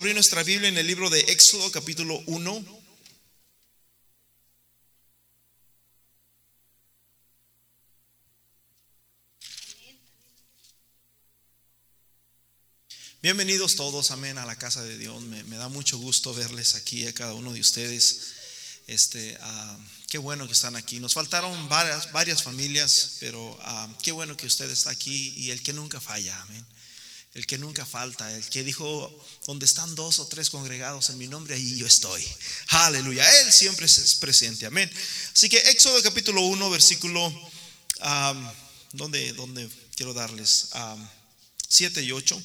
abrir nuestra Biblia en el libro de Éxodo capítulo 1. Bienvenidos todos, amén, a la casa de Dios. Me, da mucho gusto verles aquí a cada uno de ustedes. Este, ah, qué bueno que están aquí. Nos faltaron varias, varias familias, pero ah, qué bueno que usted está aquí y el que nunca falla, amén el que nunca falta, el que dijo, donde están dos o tres congregados en mi nombre, ahí yo estoy. Aleluya, Él siempre es presente, amén. Así que Éxodo capítulo 1, versículo, donde, donde quiero darles? 7 y 8.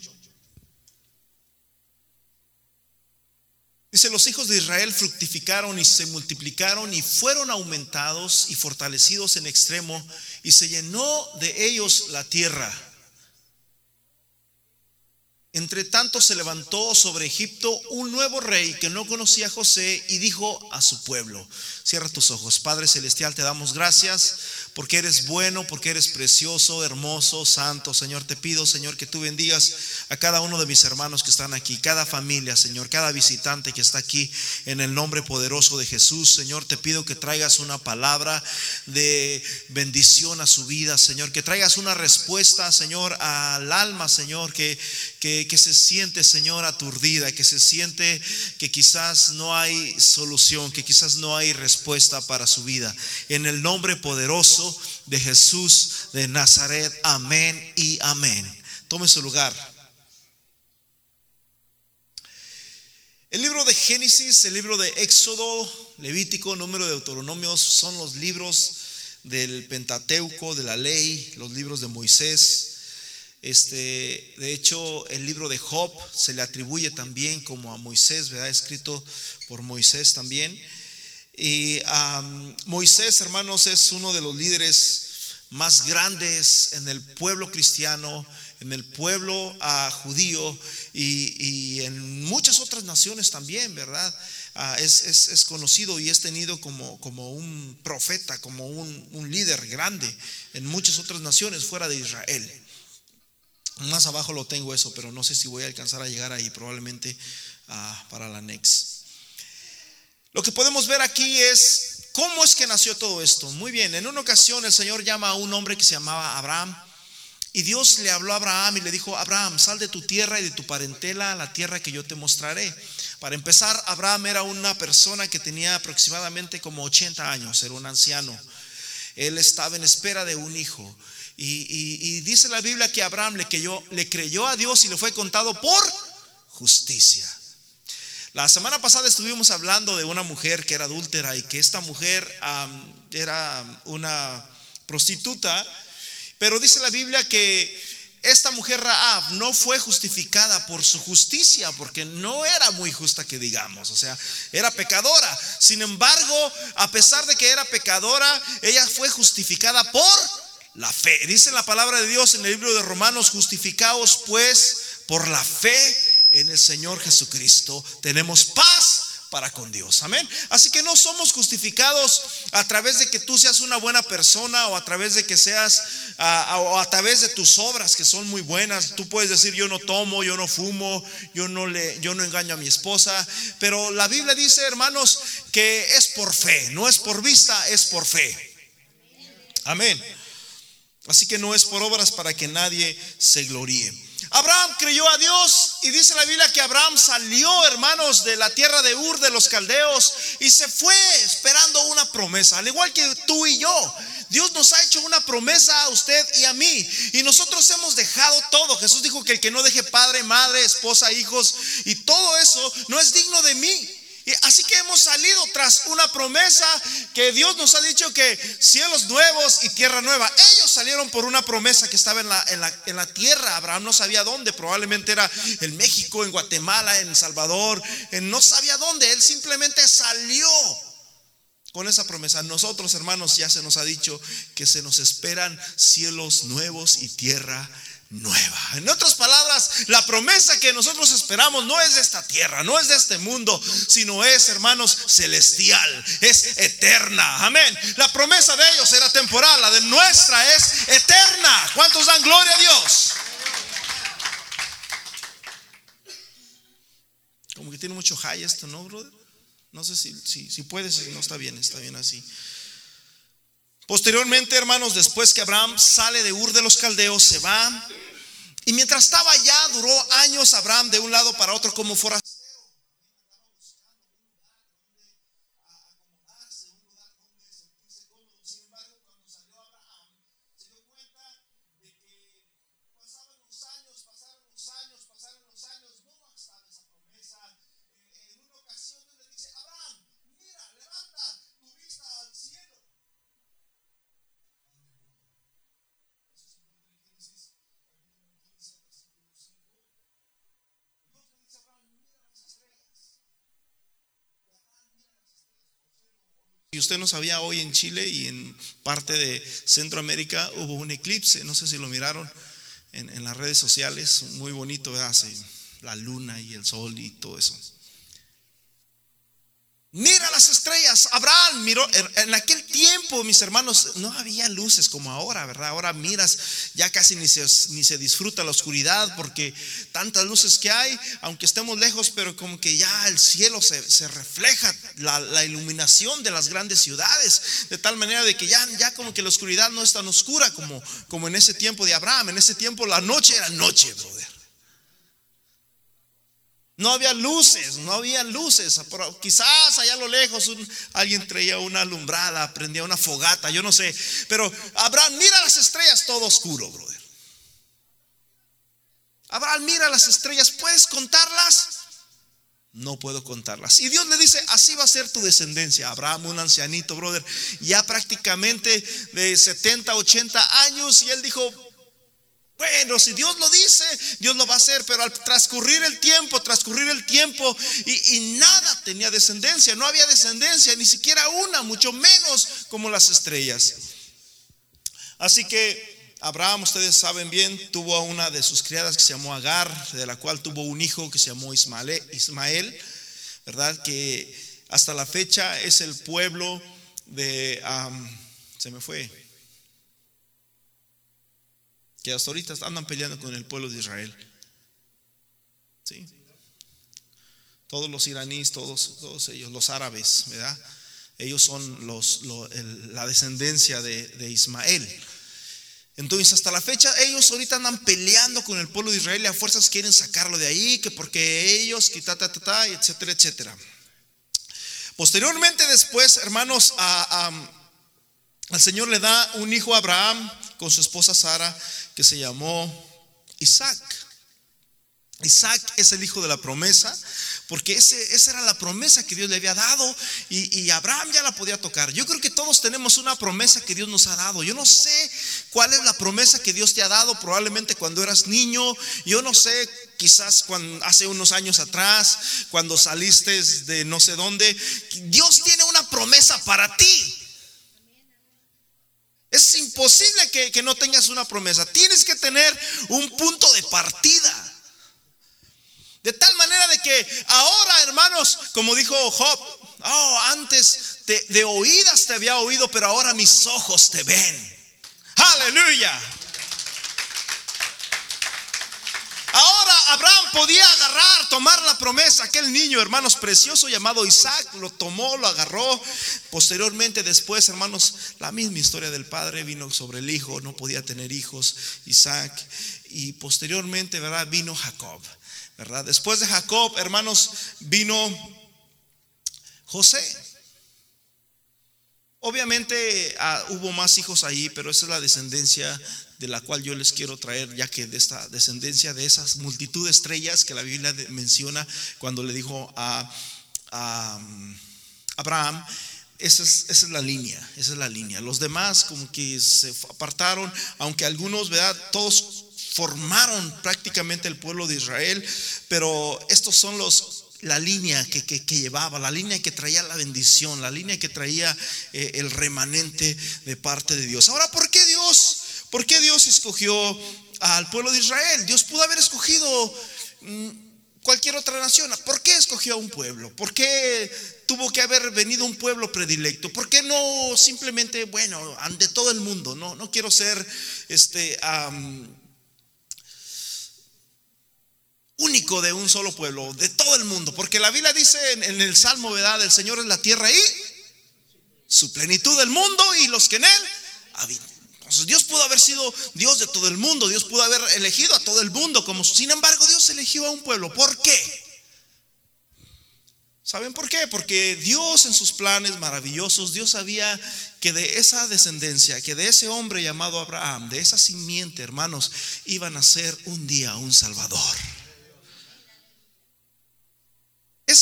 Dice, los hijos de Israel fructificaron y se multiplicaron y fueron aumentados y fortalecidos en extremo y se llenó de ellos la tierra. Entre tanto se levantó sobre Egipto un nuevo rey que no conocía a José y dijo a su pueblo, cierra tus ojos, Padre Celestial, te damos gracias porque eres bueno, porque eres precioso, hermoso, santo. Señor, te pido, Señor, que tú bendigas a cada uno de mis hermanos que están aquí, cada familia, Señor, cada visitante que está aquí en el nombre poderoso de Jesús. Señor, te pido que traigas una palabra de bendición a su vida, Señor, que traigas una respuesta, Señor, al alma, Señor, que, que, que se siente, Señor, aturdida, que se siente que quizás no hay solución, que quizás no hay respuesta para su vida. En el nombre poderoso de Jesús de Nazaret. Amén y amén. Tome su lugar. El libro de Génesis, el libro de Éxodo, Levítico, número de Deuteronomios son los libros del Pentateuco, de la ley, los libros de Moisés. Este, de hecho, el libro de Job se le atribuye también como a Moisés, ¿verdad? Escrito por Moisés también. Y Moisés, hermanos, es uno de los líderes más grandes en el pueblo cristiano, en el pueblo ah, judío y, en muchas otras naciones también, ¿verdad? Ah, es, conocido y es tenido como, como un profeta, como un, líder grande en muchas otras naciones fuera de Israel. Más abajo lo tengo eso, pero no sé si voy a alcanzar a llegar ahí, probablemente ah, para la next. Lo que podemos ver aquí es cómo es que nació todo esto. Muy bien, en una ocasión el Señor llama a un hombre que se llamaba Abraham. Y Dios le habló a Abraham y le dijo, Abraham, sal de tu tierra y de tu parentela a la tierra que yo te mostraré. Para empezar, Abraham era una persona que tenía aproximadamente como 80 años, era un anciano. Él estaba en espera de un hijo. Y, dice la Biblia que Abraham le le creyó a Dios y le fue contado por justicia. La semana pasada estuvimos hablando de una mujer que era adúltera y que esta mujer era una prostituta, pero dice la Biblia que esta mujer Raab no fue justificada por su justicia, porque no era muy justa que digamos, o sea, era pecadora. Sin embargo, a pesar de que era pecadora, ella fue justificada por la fe. Dice la palabra de Dios en el libro de Romanos, justificaos pues por la fe en el Señor Jesucristo tenemos paz para con Dios. Amén. Así que no somos justificados a través de que tú seas una buena persona o a través de que seas o a través de tus obras que son muy buenas. Tú puedes decir yo no tomo, yo no fumo, yo no le yo no engaño a mi esposa, pero la Biblia dice, hermanos, que es por fe, no es por vista, es por fe. Amén. Así que no es por obras para que nadie se gloríe. Abraham creyó a Dios y dice la Biblia que Abraham salió, hermanos, de la tierra de Ur, de los caldeos, y se fue esperando una promesa, al igual que tú y yo. Dios nos ha hecho una promesa a usted y a mí, y nosotros hemos dejado todo. Jesús dijo que el que no deje padre, madre, esposa, hijos, y todo eso no es digno de mí. Así que hemos salido tras una promesa que Dios nos ha dicho que cielos nuevos y tierra nueva. Ellos salieron por una promesa que estaba en la, en la, tierra. Abraham no sabía dónde, probablemente era en México, en Guatemala, en Salvador, no sabía dónde. Él simplemente salió con esa promesa. Nosotros, hermanos, ya se nos ha dicho que se nos esperan cielos nuevos y tierra nueva nueva. En otras palabras, la promesa que nosotros esperamos no es de esta tierra, no es de este mundo, sino es, hermanos, celestial, es eterna. Amén. La promesa de ellos era temporal, la de nuestra es eterna. ¿Cuántos dan gloria a Dios? Como que tiene mucho high esto, ¿no, brother? No sé si, si, si no está bien, está bien así. Posteriormente, hermanos, después que Abraham sale de Ur de los Caldeos, se va. Y mientras estaba allá, duró años Abraham de un lado para otro como fuera Y usted no sabía, hoy en Chile y en parte de Centroamérica hubo un eclipse, no sé si lo miraron en, las redes sociales, muy bonito, ¿verdad? la luna y el sol y todo eso. Mira las estrellas. Abraham miró, en aquel tiempo, mis hermanos, no había luces como ahora, ¿verdad? Ahora miras, ya casi ni se, ni se disfruta la oscuridad porque tantas luces que hay, aunque estemos lejos, pero como que ya el cielo se, refleja la, iluminación de las grandes ciudades, de tal manera de que ya, ya como que la oscuridad no es tan oscura como, como en ese tiempo de Abraham. En ese tiempo la noche era noche, brother. No había luces, no había luces. Quizás allá a lo lejos alguien traía una alumbrada, prendía una fogata, yo no sé. Pero Abraham, mira las estrellas, todo oscuro, brother. Abraham, mira las estrellas, ¿puedes contarlas? No puedo contarlas. Y Dios le dice, así va a ser tu descendencia. Abraham, un ancianito, brother, ya prácticamente de 70, 80 años. Y él dijo, bueno, si Dios lo dice, Dios lo va a hacer, pero al transcurrir el tiempo, transcurrir el tiempo y, nada tenía descendencia, no había descendencia, ni siquiera una, mucho menos como las estrellas. Así que Abraham, ustedes saben bien, tuvo a una de sus criadas que se llamó Agar, de la cual tuvo un hijo que se llamó Ismael, Ismael ¿verdad? Que hasta la fecha es el pueblo de, se me fue, que hasta ahorita andan peleando con el pueblo de Israel. ¿Sí? Todos los iraníes, todos, todos ellos, los árabes, ¿verdad? Ellos son los, la descendencia de, Ismael. Entonces, hasta la fecha, ellos ahorita andan peleando con el pueblo de Israel y a fuerzas quieren sacarlo de ahí, que porque ellos, que ta, ta, ta, etcétera, etcétera. Posteriormente, después, hermanos, al Señor le da un hijo a Abraham con su esposa Sara que se llamó Isaac. Isaac es el hijo de la promesa, porque ese, esa era la promesa que Dios le había dado y, y, Abraham ya la podía tocar. Yo creo que todos tenemos una promesa que Dios nos ha dado. Yo no sé cuál es la promesa que Dios te ha dado, probablemente cuando eras niño. Yo no sé, quizás cuando, hace unos años atrás, cuando saliste de no sé dónde. Dios tiene una promesa para ti. Es imposible que, no tengas una promesa. Tienes que tener un punto de partida. De tal manera de que ahora, hermanos, como dijo Job, oh, antes de oídas te había oído, pero ahora mis ojos te ven. Aleluya. Ahora Abraham podía agarrar, tomar la promesa. Aquel niño, hermanos, precioso llamado Isaac, lo tomó, lo agarró. Posteriormente, después, hermanos, la misma historia del padre vino sobre el hijo. No podía tener hijos, Isaac. Y posteriormente, ¿verdad? Vino Jacob, ¿verdad? Después de Jacob, hermanos, vino José. Obviamente ah, hubo más hijos ahí, pero esa es la descendencia de la cual yo les quiero traer, ya que de esta descendencia de esas multitud de estrellas que la Biblia menciona cuando le dijo a, mm, Abraham, esa es, esa es, la línea, esa es la línea. Los demás como que se apartaron, aunque algunos, ¿verdad? Todos formaron prácticamente el pueblo de Israel, pero estos son los la línea que, llevaba, la línea que traía la bendición, la línea que traía eh, el remanente de parte de Dios. Ahora, ¿por qué Dios ¿Por qué Dios escogió al pueblo de Israel? Dios pudo haber escogido mm, cualquier otra nación. ¿Por qué escogió a un pueblo? ¿Por qué tuvo que haber venido un pueblo predilecto? ¿Por qué no simplemente, bueno, ante todo el mundo? No, no quiero ser este único de un solo pueblo, de todo el mundo. Porque la Biblia dice en, el Salmo, ¿verdad? El Señor es la tierra y su plenitud del mundo y los que en él habitan. Entonces Dios pudo haber sido Dios de todo el mundo, Dios pudo haber elegido a todo el mundo, como sin embargo Dios eligió a un pueblo. ¿Por qué? ¿Saben por qué? Porque Dios en sus planes maravillosos, Dios sabía que de esa descendencia, que de ese hombre llamado Abraham, de esa simiente, hermanos, iban a ser un día un Salvador.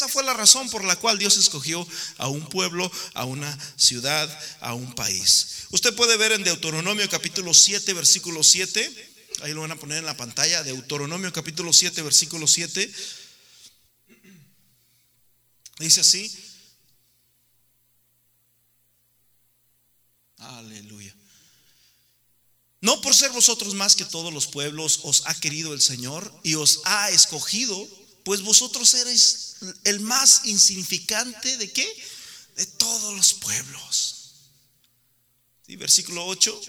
Esa fue la razón por la cual Dios escogió a un pueblo, a una ciudad, a un país. Usted puede ver en Deuteronomio capítulo 7, versículo 7, ahí lo van a poner en la pantalla, Deuteronomio capítulo 7, versículo 7. Dice así. Aleluya. No por ser vosotros más que todos los pueblos os ha querido el Señor y os ha escogido, pues vosotros eres el más insignificante de qué? De todos los pueblos. Y versículo 8.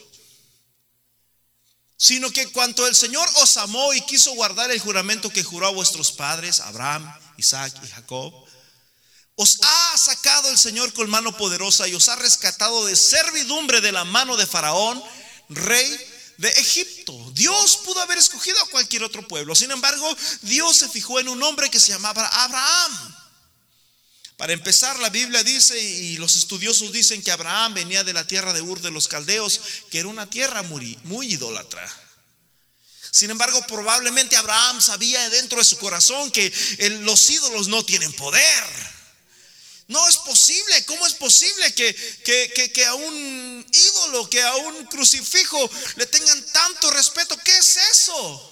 Sino que cuanto el Señor os amó y quiso guardar el juramento que juró a vuestros padres, Abraham, Isaac y Jacob, os ha sacado el Señor con mano poderosa y os ha rescatado de servidumbre de la mano de Faraón, rey de Egipto. Dios pudo haber escogido a cualquier otro pueblo. Sin embargo, Dios se fijó en un hombre que se llamaba Abraham. Para empezar, la Biblia dice, y los estudiosos dicen que Abraham venía de la tierra de Ur de los Caldeos, que era una tierra muy, muy idólatra. Sin embargo, probablemente Abraham sabía dentro de su corazón que los ídolos no tienen poder. No es posible. ¿Cómo es posible que, que, a un ídolo, que a un crucifijo le tengan tanto respeto? ¿Qué es eso?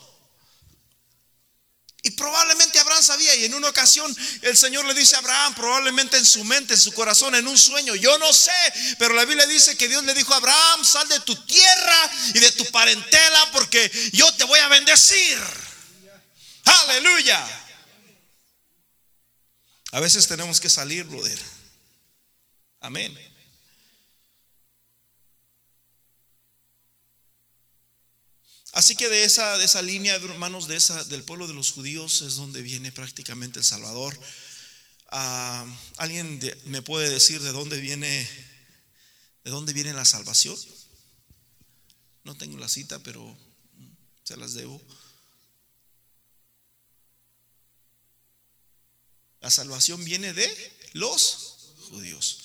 Y probablemente Abraham sabía, y en una ocasión el Señor le dice a Abraham, probablemente en su mente, en su corazón, en un sueño, yo no sé, pero la Biblia dice que Dios le dijo a Abraham, sal de tu tierra y de tu parentela, porque yo te voy a bendecir. Aleluya. A veces tenemos que salir, brother. Amén. Así que de esa, de esa línea, hermanos, de esa, del pueblo de los judíos es donde viene prácticamente el Salvador. Ah, ¿Alguien me puede decir de dónde viene, de dónde viene la salvación? No tengo la cita, pero se las debo. La salvación viene de los judíos.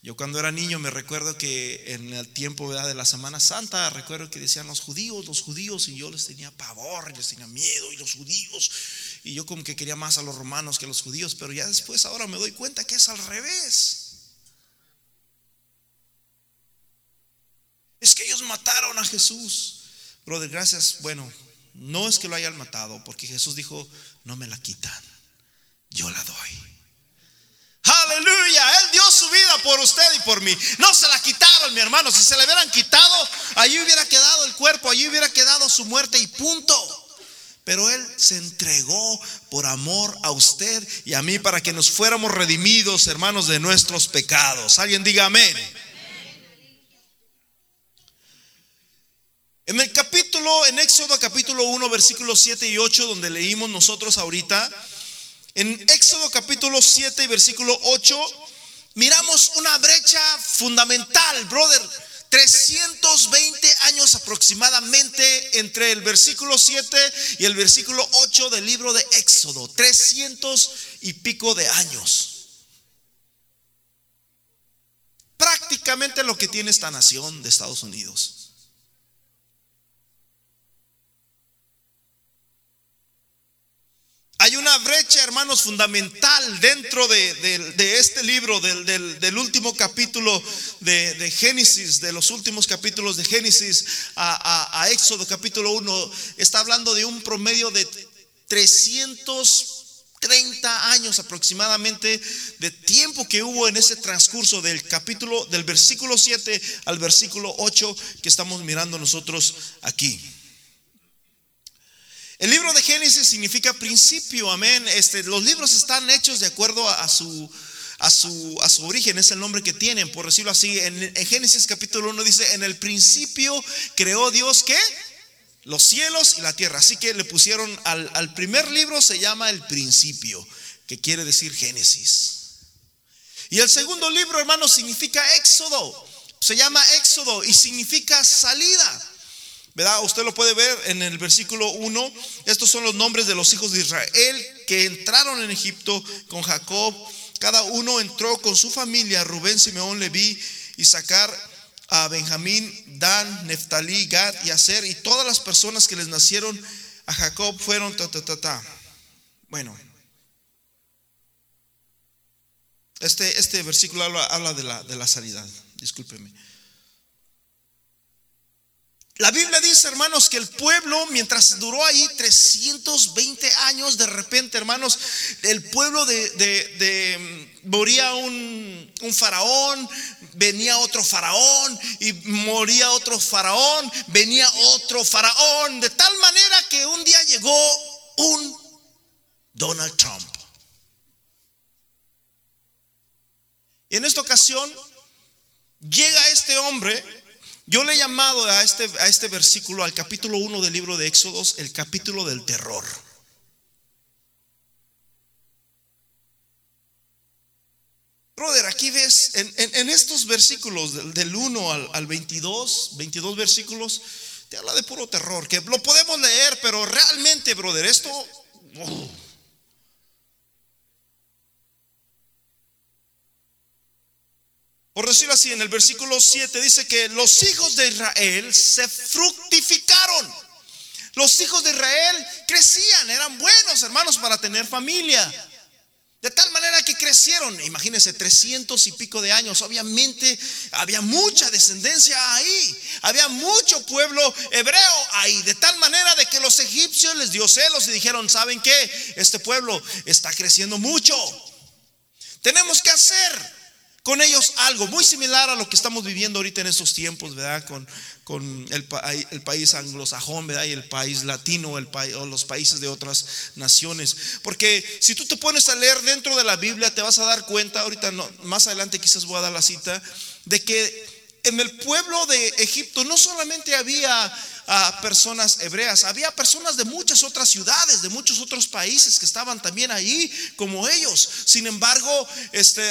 Yo cuando era niño me recuerdo que en el tiempo de la Semana Santa, recuerdo que decían los judíos, los judíos, y yo les tenía pavor, les tenía miedo, y los judíos, y yo como que quería más a los romanos que a los judíos, pero ya después ahora me doy cuenta que es al revés. Es que ellos mataron a Jesús. Brother, gracias. Bueno, no es que lo hayan matado, porque Jesús dijo, no me la quitan yo la doy. Aleluya, Él dio su vida por usted y por mí. No se la quitaron, mi hermano. Si se le hubieran quitado, allí hubiera quedado el cuerpo, allí hubiera quedado su muerte y punto. Pero Él se entregó por amor a usted y a mí para que nos fuéramos redimidos, hermanos, de nuestros pecados. Alguien diga amén. En el capítulo, en Éxodo capítulo 1, versículos 7 y 8, donde leímos nosotros ahorita, en Éxodo capítulo 7 y versículo 8, miramos una brecha fundamental, brother. 320 años aproximadamente entre el versículo 7 y el versículo 8 del libro de Éxodo. 300 y pico de años. Prácticamente lo que tiene esta nación de Estados Unidos. Hay una brecha, hermanos, fundamental dentro de, este libro, del, último capítulo de, Génesis, de los últimos capítulos de Génesis a, Éxodo capítulo 1. Está hablando de un promedio de 330 años aproximadamente de tiempo que hubo en ese transcurso del capítulo, del versículo 7 al versículo 8 que estamos mirando nosotros aquí. El libro de Génesis significa principio, amén. Este, los libros están hechos de acuerdo a, su, a, su, a su origen, es el nombre que tienen, por decirlo así. En, Génesis capítulo 1 dice, en el principio creó Dios qué? los cielos y la tierra. Así que le pusieron al, al primer libro se llama el principio, que quiere decir Génesis. Y el segundo libro, hermanos, significa Éxodo. Se llama Éxodo y significa salida. ¿Verdad? Usted lo puede ver en el versículo 1. Estos son los nombres de los hijos de Israel que entraron en Egipto con Jacob. Cada uno entró con su familia, Rubén, Simeón, Leví, Isaacar, a Benjamín, Dan, Neftalí, Gad y Aser. Y todas las personas que les nacieron a Jacob fueron. Bueno, este, este versículo habla, de, la, de la sanidad. Discúlpeme. La Biblia dice, hermanos, que el pueblo, mientras duró ahí 320 años, de repente, hermanos, el pueblo de, de, moría un, un, faraón, venía otro faraón, y moría otro faraón, venía otro faraón, de tal manera que un día llegó un Donald Trump. Y en esta ocasión llega este hombre, yo le he llamado a este, a este versículo, al capítulo 1 del libro de Éxodos, el capítulo del terror. Brother, aquí ves, en, estos versículos del, 1 al, al, 22, 22 versículos, te habla de puro terror, que lo podemos leer, pero realmente, brother, esto... Oh, Por decirlo así, en el versículo 7 dice que los hijos de Israel se fructificaron. Los hijos de Israel crecían, eran buenos hermanos para tener familia. De tal manera que crecieron, imagínense, 300 y pico de años. Obviamente había mucha descendencia ahí. Había mucho pueblo hebreo ahí. De tal manera de que los egipcios les dio celos y dijeron, ¿saben qué? Este pueblo está creciendo mucho. Tenemos que hacer con ellos algo muy similar a lo que estamos viviendo ahorita en estos tiempos, ¿verdad? Con, con el, país anglosajón, ¿verdad? Y el país latino, el o los países de otras naciones. Porque si tú te pones a leer dentro de la Biblia, te vas a dar cuenta, ahorita no, más adelante quizás voy a dar la cita, de que en el pueblo de Egipto no solamente había ah, personas hebreas, había personas de muchas otras ciudades, de muchos otros países que estaban también ahí como ellos. Sin embargo, este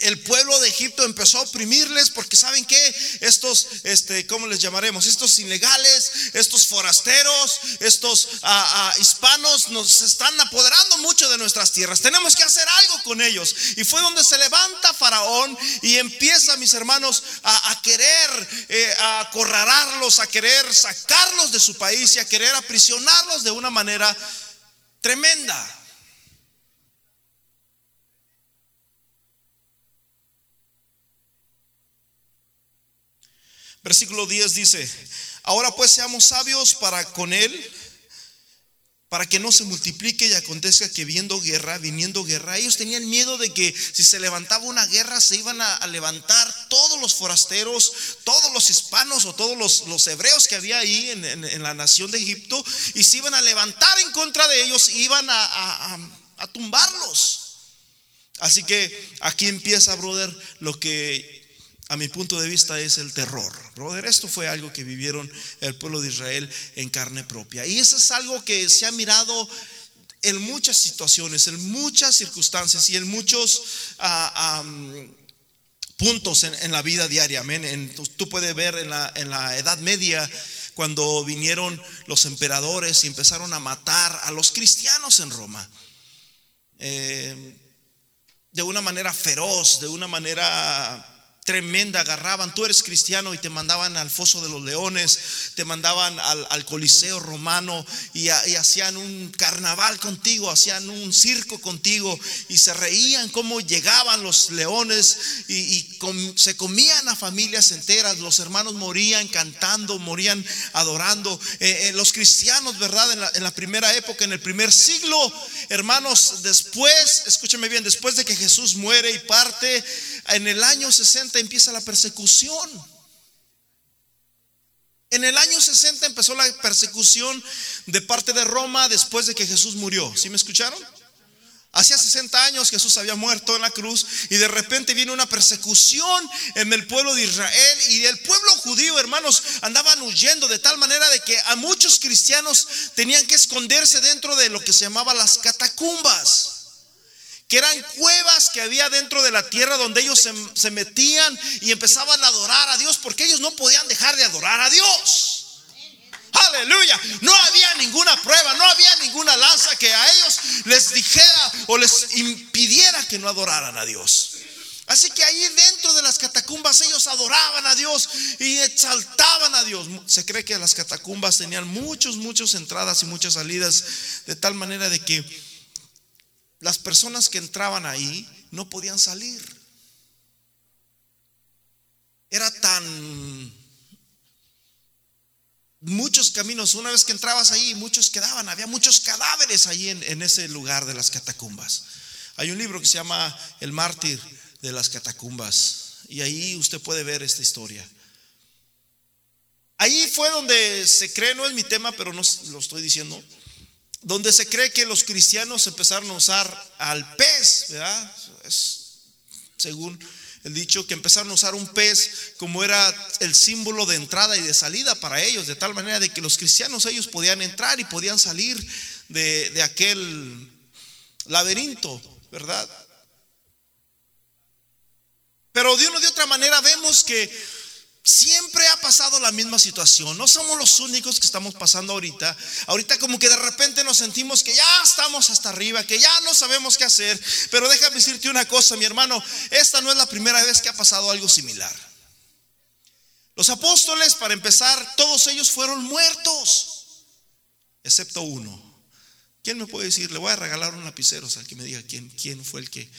el pueblo de Egipto empezó a oprimirles porque saben que estos, este, ¿cómo les llamaremos? Estos ilegales, estos forasteros, estos ah, hispanos nos están apoderando mucho de nuestras tierras. Tenemos que hacer algo con ellos. Y fue donde se levanta Faraón y empieza, mis hermanos, a, querer eh, a acorralarlos, a querer sacarlos de su país y a querer aprisionarlos de una manera tremenda. Versículo 10 dice, ahora pues seamos sabios para con él, para que no se multiplique y acontezca que viendo guerra, viniendo guerra, ellos tenían miedo de que si se levantaba una guerra se iban a, levantar todos los forasteros, todos los hispanos o todos los, hebreos que había ahí en, la nación de Egipto y se iban a levantar en contra de ellos, iban a, a tumbarlos. Así que aquí empieza, brother, lo que a mi punto de vista es el terror. Brother, esto fue algo que vivieron el pueblo de Israel en carne propia. Y eso es algo que se ha mirado en muchas situaciones, en muchas circunstancias y en muchos ah, puntos en, la vida diaria. Amén. tú puedes ver en la, en la Edad Media cuando vinieron los emperadores y empezaron a matar a los cristianos en Roma. Eh, de una manera feroz, de una manera tremenda agarraban, tú eres cristiano y te mandaban al foso de los leones, te mandaban al, coliseo romano y, hacían un carnaval contigo, hacían un circo contigo y se reían cómo llegaban los leones y, se comían a familias enteras, los hermanos morían cantando, morían adorando. Eh, eh, los cristianos, ¿verdad? En la, en la primera época, en el primer siglo, hermanos, después, escúcheme bien, después de que Jesús muere y parte, en el año 60 empieza la persecución. En el año 60 empezó la persecución de parte de Roma después de que Jesús murió. ¿Sí me escucharon? Hacía 60 años Jesús había muerto en la cruz y de repente viene una persecución en el pueblo de Israel y el pueblo judío, hermanos, andaban huyendo de tal manera de que a muchos cristianos tenían que esconderse dentro de lo que se llamaba las catacumbas que eran cuevas que había dentro de la tierra donde ellos se, metían y empezaban a adorar a Dios porque ellos no podían dejar de adorar a Dios. Aleluya. No había ninguna prueba, no había ninguna lanza que a ellos les dijera o les impidiera que no adoraran a Dios. Así que ahí dentro de las catacumbas ellos adoraban a Dios y exaltaban a Dios. Se cree que las catacumbas tenían muchos, muchas entradas y muchas salidas, de tal manera de que las personas que entraban ahí no podían salir. Era tan muchos caminos. Una vez que entrabas ahí, muchos quedaban. Había muchos cadáveres ahí en, ese lugar de las catacumbas. Hay un libro que se llama El mártir de las catacumbas. Y ahí usted puede ver esta historia. Ahí fue donde se cree, no es mi tema, pero no lo estoy diciendo, donde se cree que los cristianos empezaron a usar al pez, ¿verdad? Es, según el dicho que empezaron a usar un pez como era el símbolo de entrada y de salida para ellos, de tal manera de que los cristianos ellos podían entrar y podían salir de, de aquel laberinto, ¿verdad? Pero de una de otra manera vemos que Siempre ha pasado la misma situación. No somos los únicos que estamos pasando ahorita. Ahorita como que de repente nos sentimos que ya estamos hasta arriba, que ya no sabemos qué hacer. Pero déjame decirte una cosa, mi hermano. Esta no es la primera vez que ha pasado algo similar. Los apóstoles, para empezar, todos ellos fueron muertos. Excepto uno. ¿Quién me puede decir? Le voy a regalar un lapicero al que me diga quién, quién fue el que...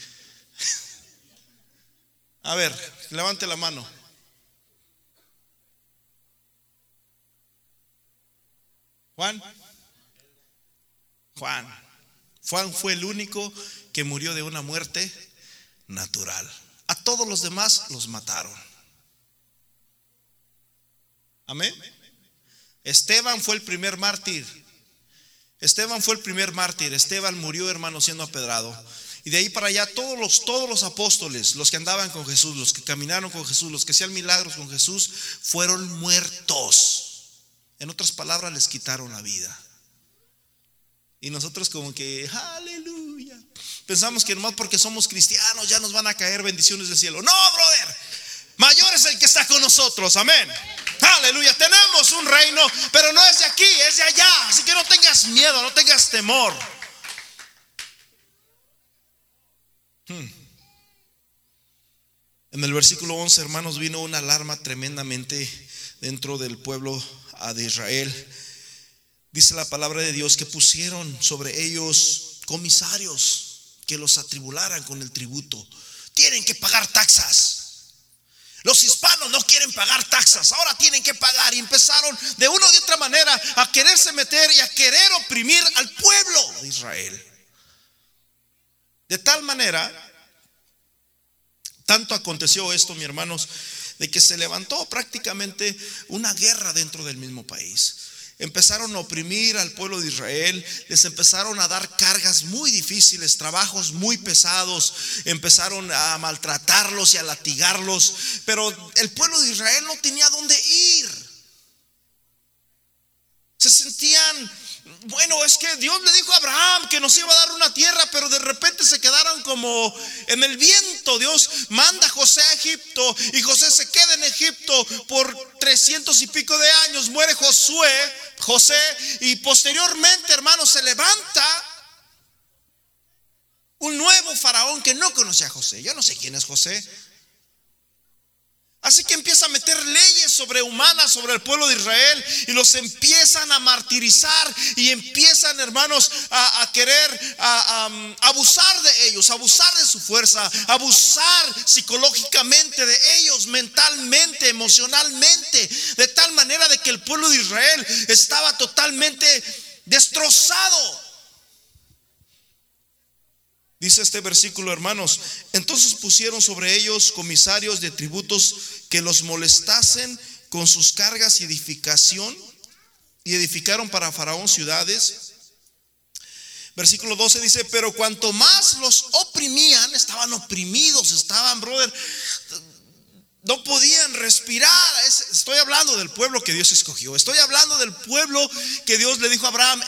a ver, levante la mano. Juan. Juan. Juan fue el único que murió de una muerte natural. A todos los demás los mataron. Amén. Esteban fue el primer mártir. Esteban fue el primer mártir. Esteban murió, hermano, siendo apedrado. Y de ahí para allá todos los, todos los apóstoles, los que andaban con Jesús, los que caminaron con Jesús, los que hacían milagros con Jesús, fueron muertos. En otras palabras, les quitaron la vida. Y nosotros como que, aleluya. Pensamos que nomás porque somos cristianos ya nos van a caer bendiciones del cielo. No, brother. Mayor es el que está con nosotros. Amén. Aleluya. Tenemos un reino, pero no es de aquí, es de allá. Así que no tengas miedo, no tengas temor. Hmm. En el versículo 11, hermanos, vino una alarma tremendamente dentro del pueblo de Israel, dice la palabra de Dios que pusieron sobre ellos comisarios que los atribularan con el tributo. Tienen que pagar taxas. Los hispanos no quieren pagar taxas, ahora tienen que pagar y empezaron de una u otra manera a quererse meter y a querer oprimir al pueblo de Israel. De tal manera, tanto aconteció esto, mi hermanos, de que se levantó prácticamente una guerra dentro del mismo país. Empezaron a oprimir al pueblo de Israel, les empezaron a dar cargas muy difíciles, trabajos muy pesados, empezaron a maltratarlos y a latigarlos, pero el pueblo de Israel no tenía dónde ir. Se sentían bueno, es que Dios le dijo a Abraham que nos iba a dar una tierra, pero de repente se quedaron como en el viento. Dios manda a José a Egipto y José se queda en Egipto por trescientos y pico de años. Muere Josué, José, y posteriormente, hermano, se levanta un nuevo faraón que no conocía a José. Yo no sé quién es José. Así que empieza a meter leyes sobrehumanas sobre el pueblo de Israel y los empiezan a martirizar y empiezan, hermanos, a, querer abusar de ellos, abusar de su fuerza, abusar psicológicamente de ellos, mentalmente, emocionalmente, de tal manera de que el pueblo de Israel estaba totalmente destrozado. Dice este versículo, hermanos, entonces pusieron sobre ellos comisarios de tributos que los molestasen con sus cargas y edificación, y edificaron para Faraón ciudades, Versículo 12 dice, pero cuanto más los oprimían, estaban oprimidos, estaban, brother, no podían respirar. Estoy hablando del pueblo que Dios escogió. Estoy hablando del pueblo que Dios le dijo a Abraham,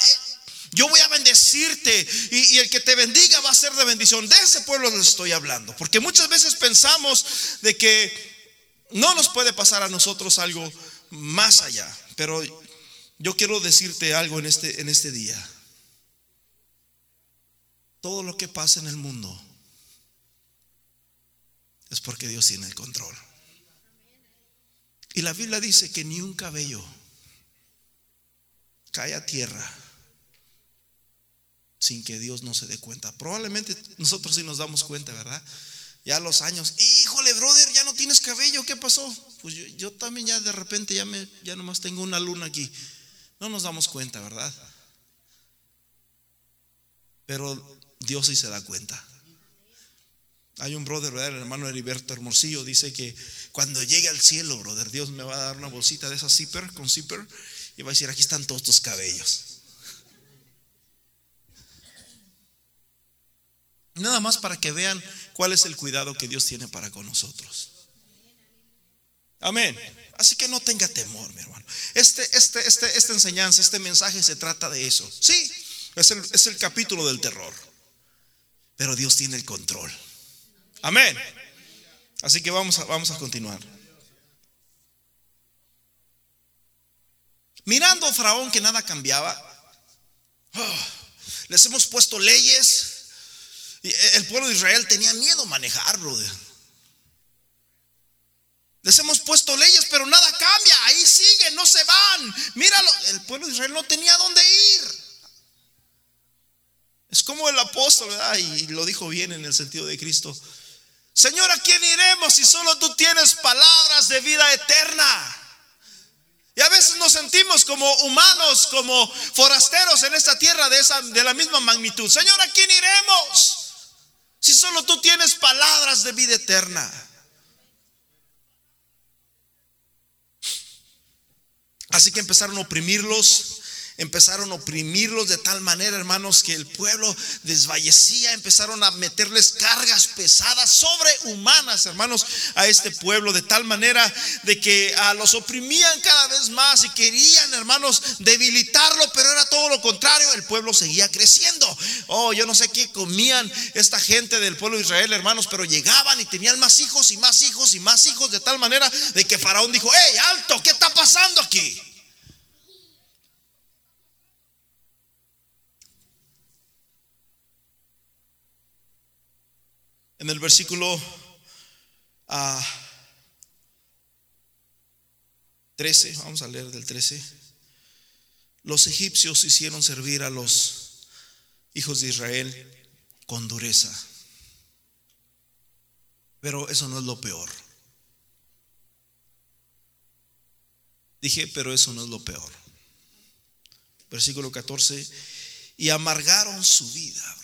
yo voy a bendecirte y, el que te bendiga va a ser de bendición. De ese pueblo les estoy hablando. Porque muchas veces pensamos de que no nos puede pasar a nosotros algo más allá. Pero yo quiero decirte algo en este, en este día. Todo lo que pasa en el mundo es porque Dios tiene el control. Y la Biblia dice que ni un cabello cae a tierra sin que Dios no se dé cuenta. Probablemente nosotros sí nos damos cuenta, ¿verdad? Ya los años, híjole, brother, ya no tienes cabello, ¿qué pasó? Pues yo, también ya de repente ya me ya nomás tengo una luna aquí. No nos damos cuenta, ¿verdad? Pero Dios sí se da cuenta. Hay un brother, ¿verdad? el hermano Heriberto Hermosillo, dice que cuando llegue al cielo, brother, Dios me va a dar una bolsita de esas zipper con zipper y va a decir, aquí están todos tus cabellos. Nada más para que vean cuál es el cuidado que Dios tiene para con nosotros. Amén. Así que no tenga temor, mi hermano. Este, este, este, esta enseñanza, este mensaje se trata de eso. Sí, es el, es el capítulo del terror. Pero Dios tiene el control. Amén. Así que vamos a, vamos a continuar. Mirando a Faraón que nada cambiaba, oh, les hemos puesto leyes, el pueblo de Israel tenía miedo a manejar, brother. Les hemos puesto leyes, pero nada cambia. Ahí siguen, no se van. Míralo, el pueblo de Israel no tenía dónde ir. Es como el apóstol, ¿verdad? Y lo dijo bien en el sentido de Cristo. Señor, ¿a quién iremos si solo tú tienes palabras de vida eterna? Y a veces nos sentimos como humanos, como forasteros en esta tierra de, esa, de la misma magnitud. Señor, ¿a quién iremos? Si solo tú tienes palabras de vida eterna. Así que empezaron a oprimirlos empezaron a oprimirlos de tal manera, hermanos, que el pueblo desvallecía, empezaron a meterles cargas pesadas, sobrehumanas, hermanos, a este pueblo, de tal manera de que a los oprimían cada vez más y querían, hermanos, debilitarlo, pero era todo lo contrario, el pueblo seguía creciendo. Oh, yo no sé qué comían esta gente del pueblo de Israel, hermanos, pero llegaban y tenían más hijos y más hijos y más hijos, de tal manera de que Faraón dijo, hey, alto, ¿qué está pasando aquí? En el versículo 13, ah, vamos a leer del 13, los egipcios hicieron servir a los hijos de Israel con dureza. Pero eso no es lo peor. Dije, pero eso no es lo peor. Versículo 14, y amargaron su vida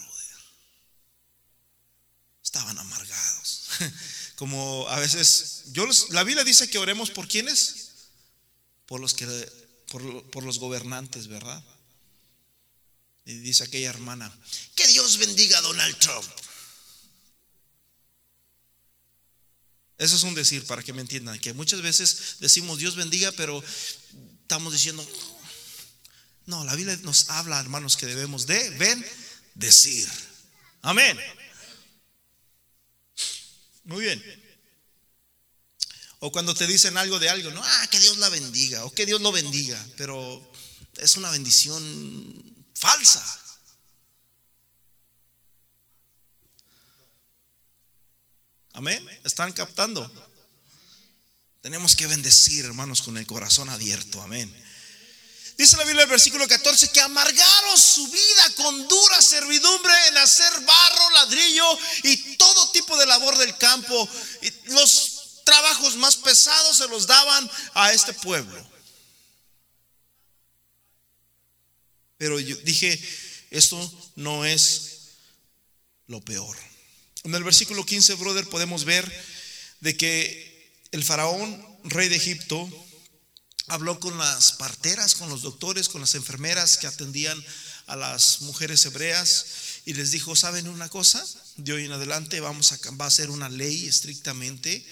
estaban amargados. Como a veces, yo la Biblia dice que oremos por quienes, por los que, por, los gobernantes, ¿verdad? Y dice aquella hermana, que Dios bendiga a Donald Trump. Eso es un decir para que me entiendan, que muchas veces decimos Dios bendiga, pero estamos diciendo, no, la Biblia nos habla, hermanos, que debemos de, ven, decir. Amén. Muy bien. O cuando te dicen algo de algo, no, ah, que Dios la bendiga, o que Dios lo bendiga, pero es una bendición falsa. Amén. ¿Están captando? Tenemos que bendecir, hermanos, con el corazón abierto. Amén. Dice la Biblia el versículo 14 que amargaron su vida con dura servidumbre en hacer barro, ladrillo y todo tipo de labor del campo. Los trabajos más pesados se los daban a este pueblo. Pero yo dije, esto no es lo peor. En el versículo 15, brother, podemos ver de que el faraón, rey de Egipto, habló con las parteras, con los doctores, con las enfermeras que atendían a las mujeres hebreas y les dijo, ¿saben una cosa? De hoy en adelante vamos a, va a ser una ley estrictamente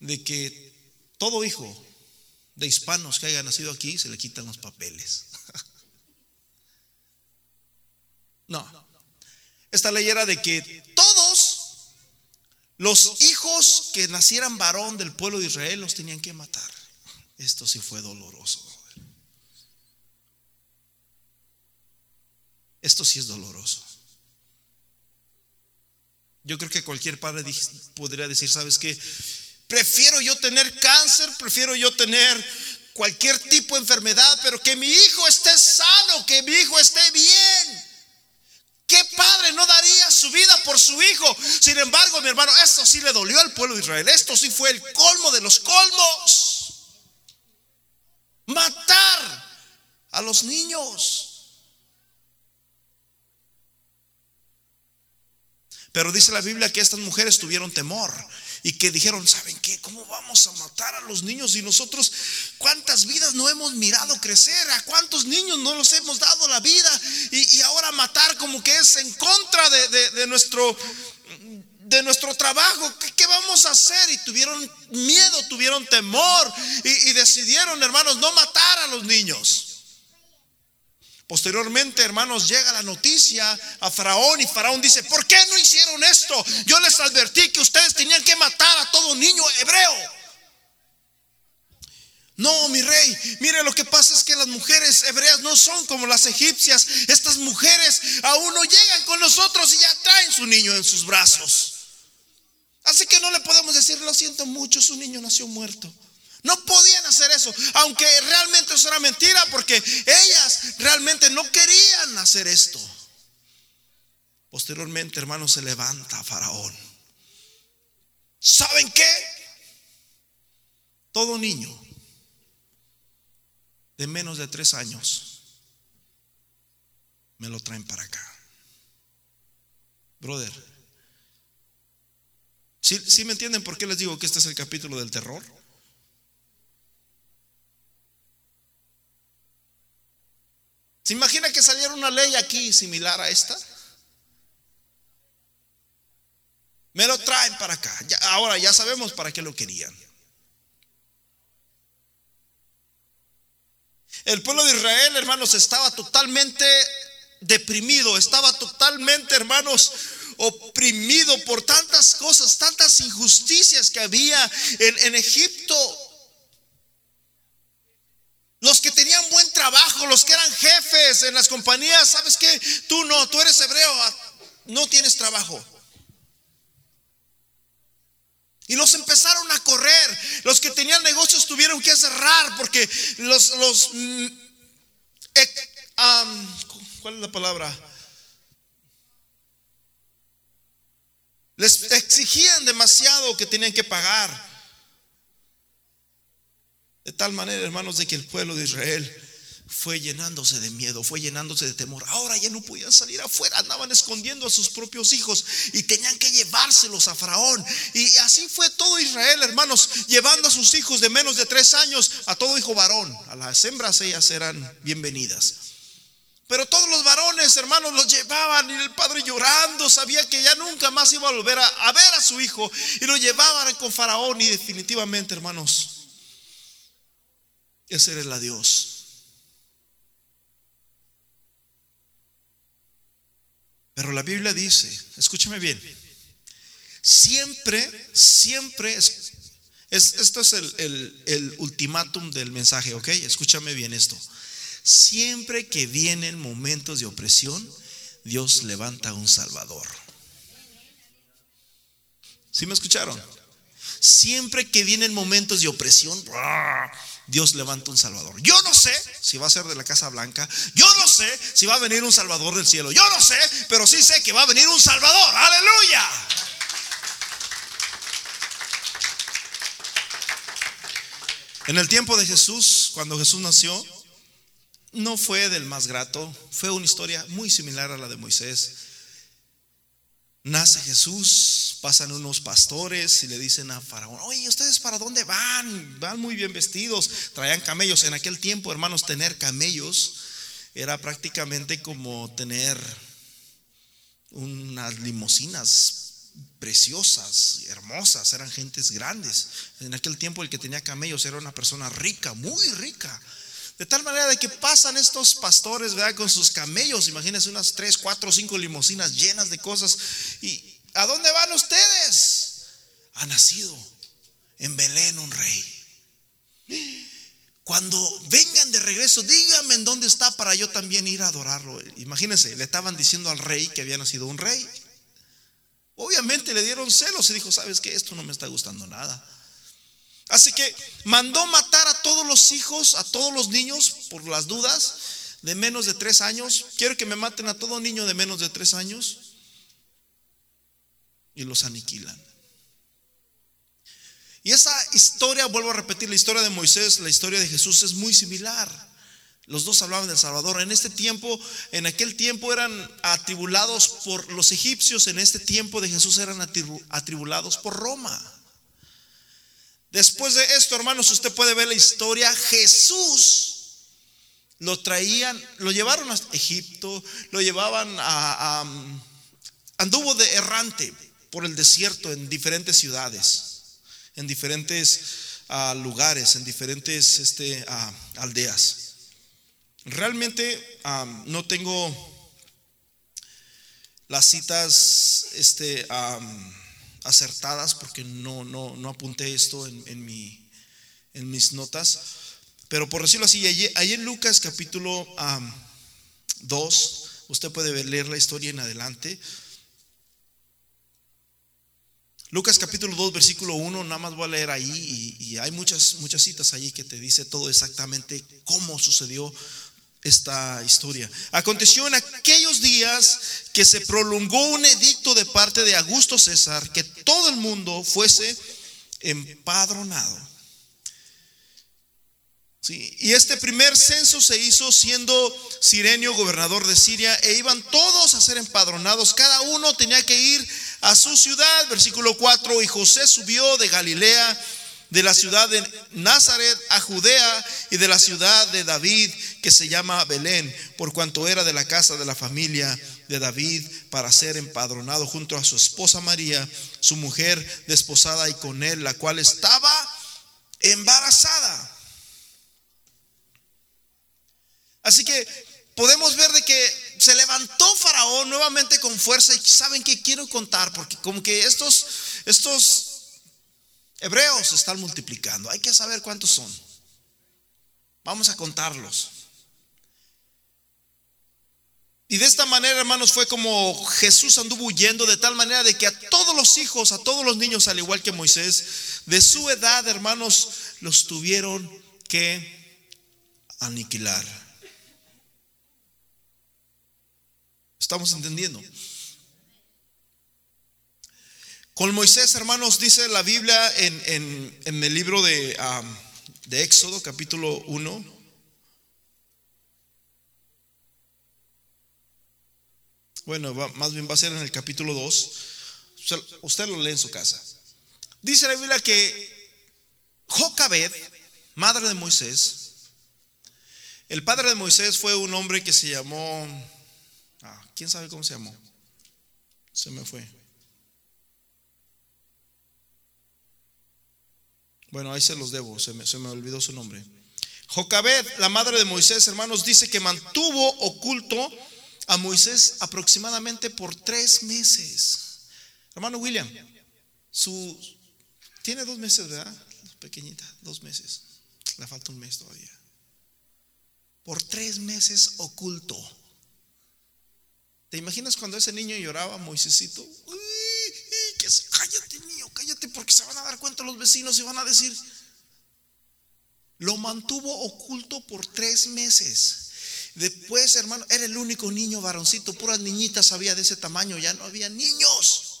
de que todo hijo de hispanos que haya nacido aquí se le quitan los papeles. no. Esta ley era de que todos los hijos que nacieran varón del pueblo de Israel los tenían que matar. Esto sí fue doloroso. Esto sí es doloroso. Yo creo que cualquier padre podría decir, ¿sabes qué? Prefiero yo tener cáncer, prefiero yo tener cualquier tipo de enfermedad, pero que mi hijo esté sano, que mi hijo esté bien. ¿Qué padre no daría su vida por su hijo? Sin embargo, mi hermano, esto sí le dolió al pueblo de Israel. Esto sí fue el colmo de los colmos. Matar a los niños. Pero dice la Biblia que estas mujeres tuvieron temor y que dijeron, ¿saben qué? ¿Cómo vamos a matar a los niños? Y nosotros, ¿cuántas vidas no hemos mirado crecer? ¿A cuántos niños no los hemos dado la vida? Y, ahora matar como que es en contra de, nuestro de nuestro trabajo, ¿qué, vamos a hacer? Y tuvieron miedo, tuvieron temor y decidieron, hermanos, no matar a los niños. Posteriormente, hermanos, llega la noticia a Faraón y Faraón dice, ¿por qué no hicieron esto? Yo les advertí que ustedes tenían que matar a todo niño hebreo. No, mi rey, mire lo que pasa es que las mujeres hebreas no son como las egipcias. Estas mujeres aún no llegan con nosotros y ya traen su niño en sus brazos. Así que no le podemos decir, lo siento mucho, su niño nació muerto. No podían hacer eso, aunque realmente eso era mentira, porque ellas realmente no querían hacer esto. Posteriormente, hermano, se levanta Faraón. ¿Saben qué? Todo niño de menos de tres años me lo traen para acá. Brother, ¿sí, me entienden por qué les digo que este es el capítulo del terror? ¿Se imagina que saliera una ley aquí similar a esta? Me lo traen para acá. ahora ya sabemos para qué lo querían. El pueblo de Israel, hermanos, estaba totalmente deprimido, estaba totalmente, hermanos, oprimido por tantas cosas, tantas injusticias que había en, en Egipto. Los que tenían buen trabajo, los que eran jefes en las compañías, ¿sabes qué? Tú no, tú eres hebreo, ah, no tienes trabajo. Y los empezaron a correr. Los que tenían negocios tuvieron que cerrar porque los, los mm, ¿cuál es la palabra? Les exigían demasiado que tenían que pagar. De tal manera, hermanos, de que el pueblo de Israel fue llenándose de miedo, fue llenándose de temor. Ahora ya no podían salir afuera, andaban escondiendo a sus propios hijos y tenían que llevárselos a Faraón. Y así fue todo Israel, hermanos, llevando a sus hijos de menos de tres años, a todo hijo varón. A las hembras ellas eran bienvenidas. Pero todos los varones, hermanos, los llevaban y el padre llorando, sabía que ya nunca más iba a volver a, ver a su hijo y lo llevaban con Faraón y definitivamente, hermanos, ese era el Dios Pero la Biblia dice, escúchame bien, siempre, siempre, es, esto es el ultimátum del mensaje, ¿ok? Escúchame bien esto. Siempre que vienen momentos de opresión, Dios levanta un Salvador. ¿Sí me escucharon? Siempre que vienen momentos de opresión, Dios levanta un Salvador. Yo no sé si va a ser de la Casa Blanca. Yo no sé si va a venir un Salvador del cielo. Yo no sé, pero sí sé que va a venir un Salvador. Aleluya. En el tiempo de Jesús, cuando Jesús nació, no fue del más grato. Fue una historia muy similar a la de Moisés. Nace Jesús, pasan unos pastores y le dicen a Faraón, oye, ¿ustedes para dónde van? Van muy bien vestidos, traían camellos. En aquel tiempo, hermanos, tener camellos era prácticamente como tener unas limusinas preciosas, hermosas, eran gentes grandes. En aquel tiempo el que tenía camellos era una persona rica, muy rica. De tal manera de que pasan estos pastores, ¿verdad? Con sus camellos, imagínense unas tres, cuatro, cinco limusinas llenas de cosas. ¿Y a dónde van ustedes? Ha nacido en Belén un rey. Cuando vengan de regreso, díganme en dónde está para yo también ir a adorarlo. Imagínense, le estaban diciendo al rey que había nacido un rey. Obviamente le dieron celos y dijo, ¿sabes qué? Esto no me está gustando nada. Así que mandó matar a todos los hijos, a todos los niños, por las dudas, de menos de tres años. Quiero que me maten a todo niño de menos de tres años. Y los aniquilan. Y esa historia, vuelvo a repetir, la historia de Moisés, la historia de Jesús es muy similar. Los dos hablaban del Salvador. En este tiempo, en aquel tiempo eran atribulados por los egipcios, en este tiempo de Jesús eran atribulados por Roma. Después de esto, hermanos, usted puede ver la historia. Jesús lo traían, lo llevaron a Egipto, lo llevaban a, anduvo de errante por el desierto en diferentes ciudades, en diferentes ah, lugares, en diferentes este, ah, aldeas. Realmente no tengo las citas este, acertadas porque no, no, no, apunté esto en, en, mi, en, mis notas. Pero por decirlo así, ahí, en Lucas capítulo 2, usted puede leer la historia en adelante. Lucas capítulo 2, versículo 1, nada más voy a leer ahí y, y, hay muchas, muchas citas ahí que te dice todo exactamente cómo sucedió esta historia. Aconteció en aquellos días que se prolongó un edicto de parte de Augusto César que todo el mundo fuese empadronado. y este primer censo se hizo siendo Sirenio gobernador de Siria e iban todos a ser empadronados. Cada uno tenía que ir a su ciudad. Versículo 4. Y José subió de Galilea de la ciudad de Nazaret a Judea y de la ciudad de David que se llama Belén, por cuanto era de la casa de la familia de David para ser empadronado junto a su esposa María, su mujer desposada y con él, la cual estaba embarazada. Así que podemos ver de que se levantó Faraón nuevamente con fuerza y saben que quiero contar porque como que estos estos Hebreos están multiplicando. Hay que saber cuántos son. Vamos a contarlos. Y de esta manera, hermanos, fue como Jesús anduvo huyendo de tal manera de que a todos los hijos, a todos los niños, al igual que Moisés, de su edad, hermanos, los tuvieron que aniquilar. ¿Estamos entendiendo? Con Moisés, hermanos, dice la Biblia en, el libro de, de Éxodo, capítulo 1. Bueno, más bien va a ser en el capítulo 2. Usted lo lee en su casa. Dice la Biblia que Jocabed, madre de Moisés, el padre de Moisés fue un hombre que se llamó, ah, ¿quién sabe cómo se llamó? Se me fue. Bueno, ahí se los debo, se me, olvidó su nombre. Jocabed, la madre de Moisés, hermanos, dice que mantuvo oculto a Moisés aproximadamente por tres meses. Hermano William, su tiene dos meses, ¿verdad? Pequeñita, dos meses. Le falta un mes todavía. Por tres meses oculto. ¿Te imaginas cuando ese niño lloraba, Moisésito? Uy, que cállate, niño, cállate, porque se van a dar cuenta los vecinos y van a decir, lo mantuvo oculto por tres meses. Después, hermano, era el único niño varoncito, puras niñitas había de ese tamaño, ya no había niños.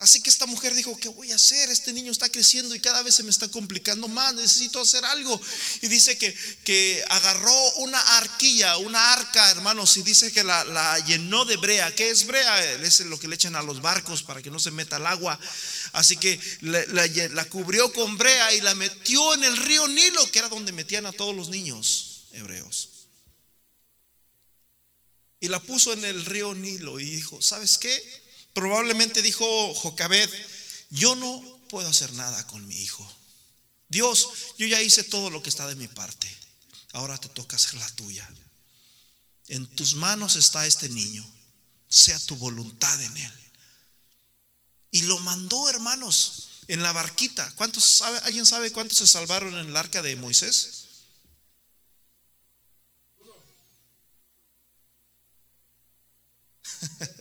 Así que esta mujer dijo, ¿qué voy a hacer? Este niño está creciendo y cada vez se me está complicando más, necesito hacer algo. Y dice que, que agarró una arquilla, una arca, hermanos, y dice que la, llenó de brea. ¿Qué es brea? Es lo que le echan a los barcos para que no se meta el agua. Así que la, la cubrió con brea y la metió en el río Nilo, que era donde metían a todos los niños hebreos. y la puso en el río Nilo y dijo, ¿sabes qué? Probablemente dijo Jocabed, yo no puedo hacer nada con mi hijo. Dios, yo ya hice todo lo que está de mi parte. Ahora te toca hacer la tuya. En tus manos está este niño. Sea tu voluntad en él. Y lo mandó, hermanos, en la barquita. ¿Cuántos sabe, ¿Alguien sabe cuántos se salvaron en el arca de Moisés?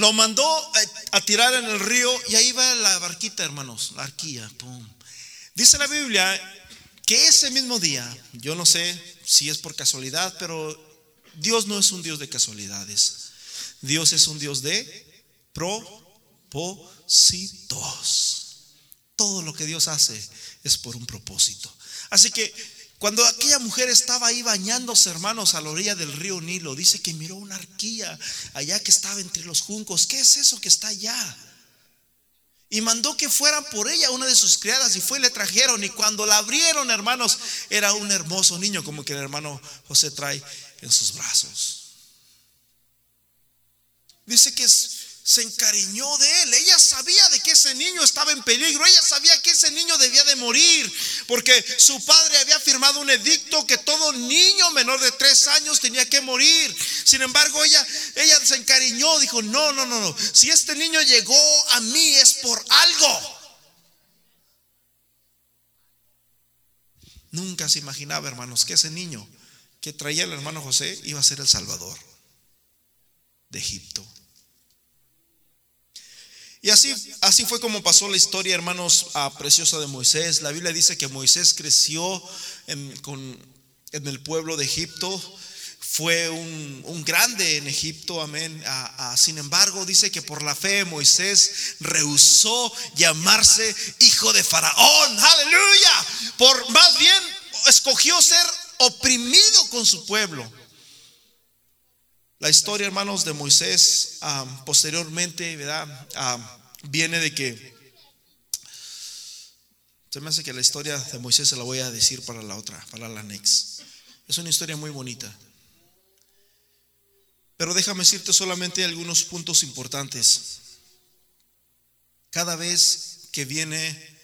Lo mandó a tirar en el río y ahí va la barquita, hermanos, la arquilla. Dice la Biblia que ese mismo día, yo no sé si es por casualidad, pero Dios no es un Dios de casualidades. Dios es un Dios de propósitos. Todo lo que Dios hace es por un propósito. Así que cuando aquella mujer estaba ahí bañándose, hermanos, a la orilla del río Nilo, dice que miró una arquilla allá que estaba entre los juncos. ¿Qué es eso que está allá? Y mandó que fueran por ella una de sus criadas y fue y le trajeron. Y cuando la abrieron, hermanos, era un hermoso niño como que el hermano José trae en sus brazos. Dice que es se encariñó de él. Ella sabía de que ese niño estaba en peligro. Ella sabía que ese niño debía de morir. Porque su padre había firmado un edicto que todo niño menor de tres años tenía que morir. Sin embargo, ella, ella se encariñó. Dijo, no, no, no, no. Si este niño llegó a mí es por algo. Nunca se imaginaba, hermanos, que ese niño que traía el hermano José iba a ser el Salvador de Egipto. Y así, así fue como pasó la historia, hermanos, a preciosa de Moisés. La Biblia dice que Moisés creció en, en el pueblo de Egipto, fue un, grande en Egipto, amén. sin embargo, dice que por la fe Moisés rehusó llamarse hijo de Faraón, aleluya. Por más bien escogió ser oprimido con su pueblo. La historia, hermanos, de Moisés posteriormente, ¿verdad? viene de que se me hace que la historia de Moisés se la voy a decir para la otra, para la next. Es una historia muy bonita. Pero déjame decirte solamente algunos puntos importantes. Cada vez que viene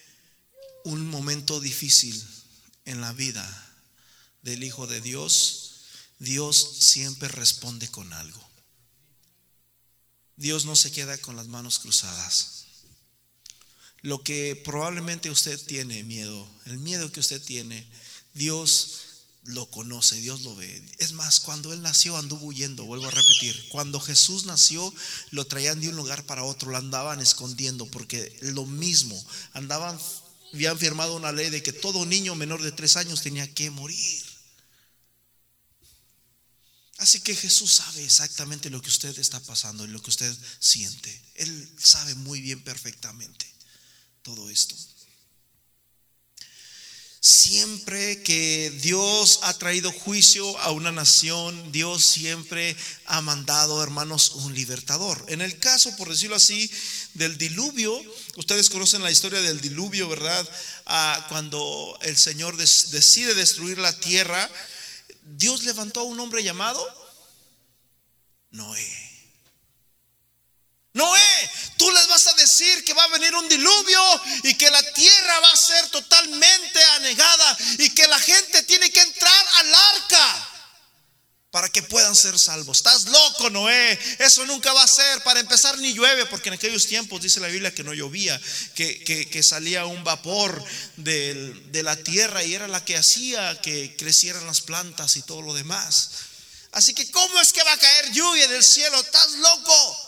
un momento difícil en la vida del Hijo de Dios, Dios siempre responde con algo. Dios no se queda con las manos cruzadas. Lo que probablemente usted tiene miedo, el miedo que usted tiene, Dios lo conoce, Dios lo ve. Es más, cuando Él nació anduvo huyendo, vuelvo a repetir. Cuando Jesús nació, lo traían de un lugar para otro, lo andaban escondiendo, porque lo mismo, andaban, habían firmado una ley de que todo niño menor de tres años tenía que morir. Así que Jesús sabe exactamente lo que usted está pasando y lo que usted siente. Él sabe muy bien perfectamente todo esto. Siempre que Dios ha traído juicio a una nación, Dios siempre ha mandado, hermanos, un libertador. En el caso, por decirlo así, del diluvio, ustedes conocen la historia del diluvio, ¿verdad? Ah, cuando el Señor decide destruir la tierra, Dios levantó a un hombre llamado Noé. Noé, tú les vas a decir que va a venir un diluvio y que la tierra va a ser totalmente anegada y que la gente tiene que entrar al arca para que puedan ser salvos. Estás loco, Noé. Eso nunca va a ser. Para empezar, ni llueve, porque en aquellos tiempos dice la Biblia que no llovía, que, salía un vapor de, la tierra y era la que hacía que crecieran las plantas y todo lo demás. Así que, ¿cómo es que va a caer lluvia del cielo? Estás loco.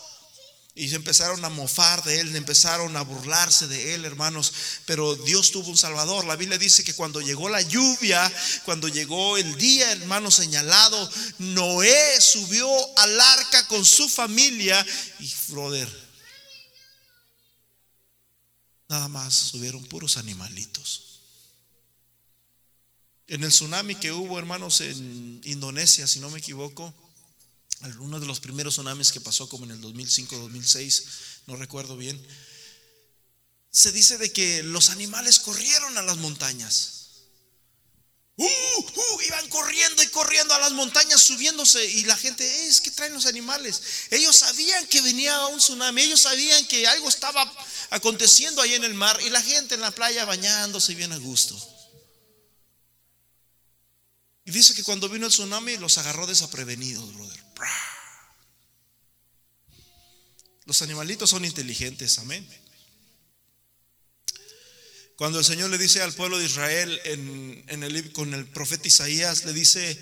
Y se empezaron a mofar de él, empezaron a burlarse de él, hermanos. Pero Dios tuvo un Salvador. La Biblia dice que cuando llegó la lluvia, cuando llegó el día, hermano, señalado, Noé subió al arca con su familia. Y, brother, nada más subieron puros animalitos. En el tsunami que hubo, hermanos, en Indonesia, si no me equivoco, uno de los primeros tsunamis que pasó como en el 2005, 2006, no recuerdo bien. se dice de que los animales corrieron a las montañas. Uh, uh, iban corriendo y corriendo a las montañas, subiéndose. Y la gente, eh, es que traen los animales. Ellos sabían que venía un tsunami, ellos sabían que algo estaba aconteciendo ahí en el mar. Y la gente en la playa bañándose bien a gusto. Y dice que cuando vino el tsunami los agarró desaprevenidos, brother. Los animalitos son inteligentes, amén. Cuando el Señor le dice al pueblo de Israel con el profeta Isaías, le dice,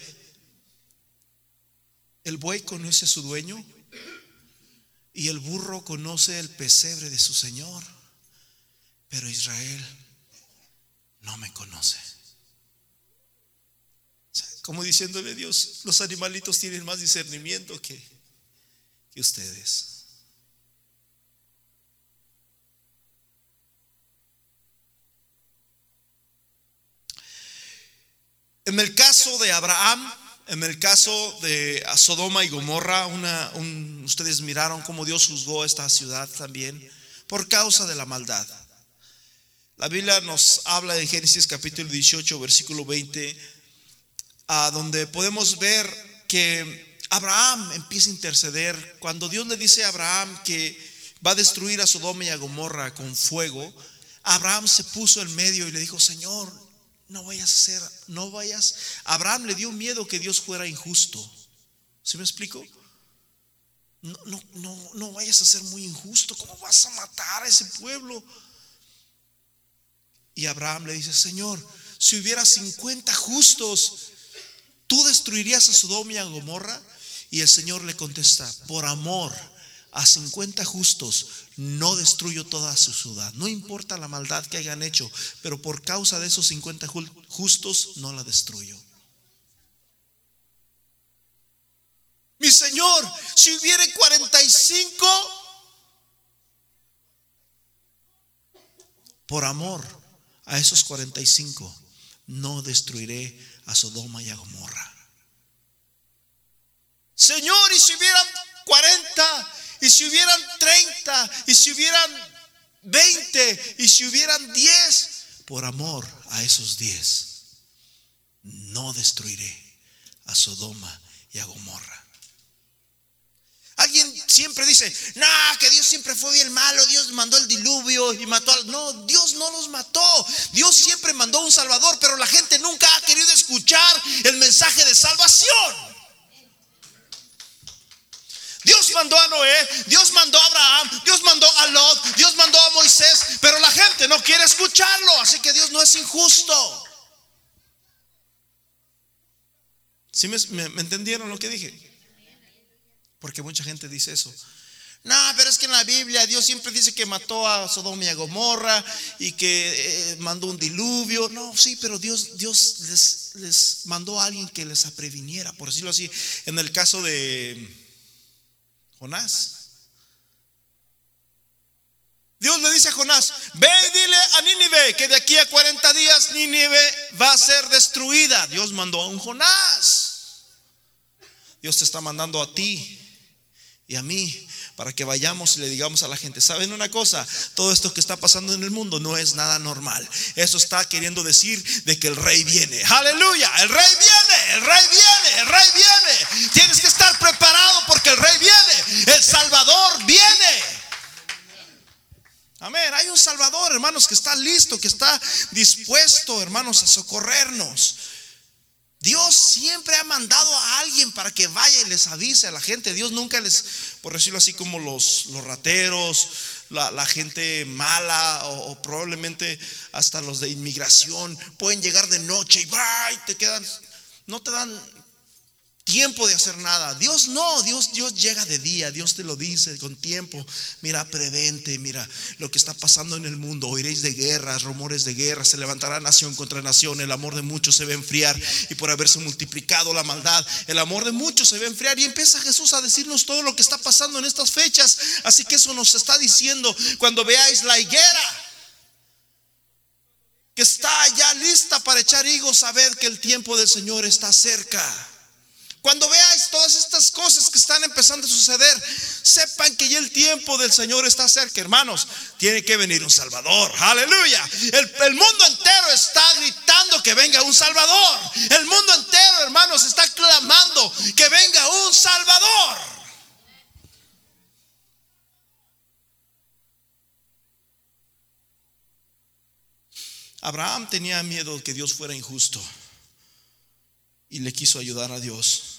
el buey conoce a su dueño y el burro conoce el pesebre de su Señor, pero Israel no me conoce. Como diciéndole Dios, los animalitos tienen más discernimiento que, que ustedes. En el caso de Abraham, en el caso de Sodoma y Gomorra, ustedes miraron cómo Dios juzgó esta ciudad también por causa de la maldad. La Biblia nos habla en Génesis capítulo 18, versículo 20, a donde podemos ver que Abraham empieza a interceder. Cuando Dios le dice a Abraham que va a destruir a Sodoma y a Gomorra con fuego, Abraham se puso en medio y le dijo, Señor, no vayas a ser, no vayas. Abraham le dio miedo que Dios fuera injusto. ¿Sí me explico? No, no, no, no vayas a ser muy injusto. ¿Cómo vas a matar a ese pueblo? Y Abraham le dice, Señor, si hubiera 50 justos, ¿tú destruirías a Sodoma y a Gomorra? Y el Señor le contesta, por amor a 50 justos, no destruyo toda su ciudad. No importa la maldad que hayan hecho, pero por causa de esos 50 justos no la destruyo. Mi Señor, si hubiera 45, por amor a esos 45, no destruiré a Sodoma y a Gomorra. Señor, y si hubieran 40, y si hubieran 30, y si hubieran 20, y si hubieran 10, por amor a esos 10, no destruiré a Sodoma y a Gomorra. Alguien siempre dice, no, que Dios siempre fue bien malo, Dios mandó el diluvio y mató al... No, Dios no los mató, Dios siempre mandó un Salvador, pero la gente nunca ha querido escuchar el mensaje de salvación. Dios mandó a Noé, Dios mandó a Abraham, Dios mandó a Lot, Dios mandó a Moisés, pero la gente no quiere escucharlo, así que Dios no es injusto. ¿Sí me, entendieron lo que dije? Porque mucha gente dice eso. No, pero es que en la Biblia Dios siempre dice que mató a Sodoma y a Gomorra y que eh, mandó un diluvio. No, sí, pero Dios, Dios les, les mandó a alguien que les previniera, por decirlo así. En el caso de Jonás. Dios le dice a Jonás, ve y dile a Nínive que de aquí a 40 días Nínive va a ser destruida. Dios mandó a un Jonás. Dios te está mandando a ti y a mí para que vayamos y le digamos a la gente, ¿saben una cosa? Todo esto que está pasando en el mundo no es nada normal. Eso está queriendo decir de que el rey viene. Aleluya, el rey viene, el rey viene, el rey viene. Tienes que estar preparado porque el rey viene, el Salvador viene. Amén, hay un Salvador, hermanos, que está listo, que está dispuesto, hermanos, a socorrernos. Dios siempre ha mandado a alguien para que vaya y les avise a la gente. Dios nunca les, por decirlo así, como los, los rateros, la, gente mala o, probablemente hasta los de inmigración pueden llegar de noche y, y te quedan, no te dan tiempo de hacer nada. Dios no, Dios, Dios llega de día, Dios te lo dice con tiempo. Mira, prevente, mira lo que está pasando en el mundo. Oiréis de guerras, rumores de guerra, se levantará nación contra nación, el amor de muchos se va a enfriar y por haberse multiplicado la maldad, el amor de muchos se va a enfriar y empieza Jesús a decirnos todo lo que está pasando en estas fechas. Así que eso nos está diciendo cuando veáis la higuera que está ya lista para echar higos, sabed que el tiempo del Señor está cerca. Cuando veáis todas estas cosas que están empezando a suceder, sepan que ya el tiempo del Señor está cerca, hermanos. Tiene que venir un Salvador. Aleluya. El, mundo entero está gritando que venga un Salvador. El mundo entero, hermanos, está clamando que venga un Salvador. Abraham tenía miedo de que Dios fuera injusto y le quiso ayudar a Dios.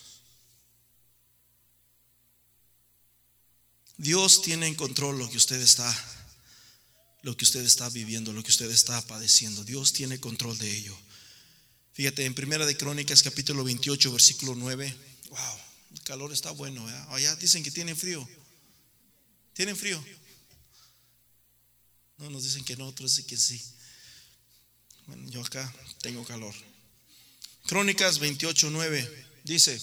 Dios tiene en control lo que usted está lo que usted está viviendo, lo que usted está padeciendo. Dios tiene control de ello. Fíjate, en Primera de Crónicas, capítulo 28, versículo 9. Wow, el calor está bueno. Allá dicen que tienen frío. ¿Tienen frío? No, nos dicen que no, otros dicen que sí. Bueno, yo acá tengo calor. Crónicas 28, 9 dice,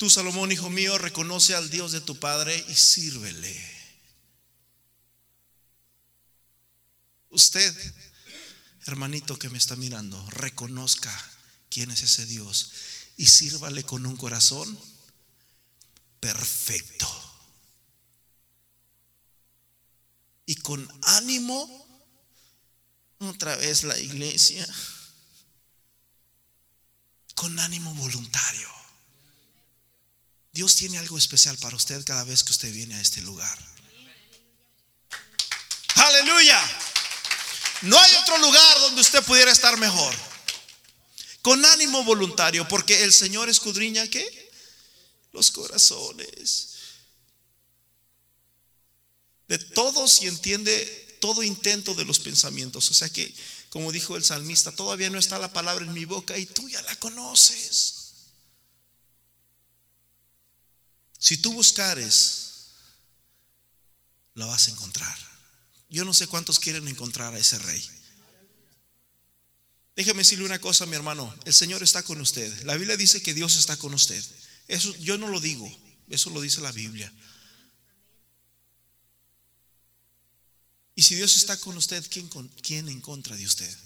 tú Salomón, hijo mío, reconoce al Dios de tu Padre y sírvele. Usted, hermanito que me está mirando, reconozca quién es ese Dios y sírvale con un corazón perfecto. Y con ánimo, otra vez la iglesia, con ánimo voluntario. Dios tiene algo especial para usted cada vez que usted viene a este lugar. Aleluya. No hay otro lugar donde usted pudiera estar mejor. Con ánimo voluntario, porque el Señor escudriña qué? Los corazones de todos y entiende todo intento de los pensamientos. O sea que, como dijo el salmista, todavía no está la palabra en mi boca y tú ya la conoces. Si tú buscares, la vas a encontrar. Yo no sé cuántos quieren encontrar a ese rey. Déjeme decirle una cosa, mi hermano. El Señor está con usted. La Biblia dice que Dios está con usted. Eso yo no lo digo. Eso lo dice la Biblia. Y si Dios está con usted, ¿quién, quién en contra de usted?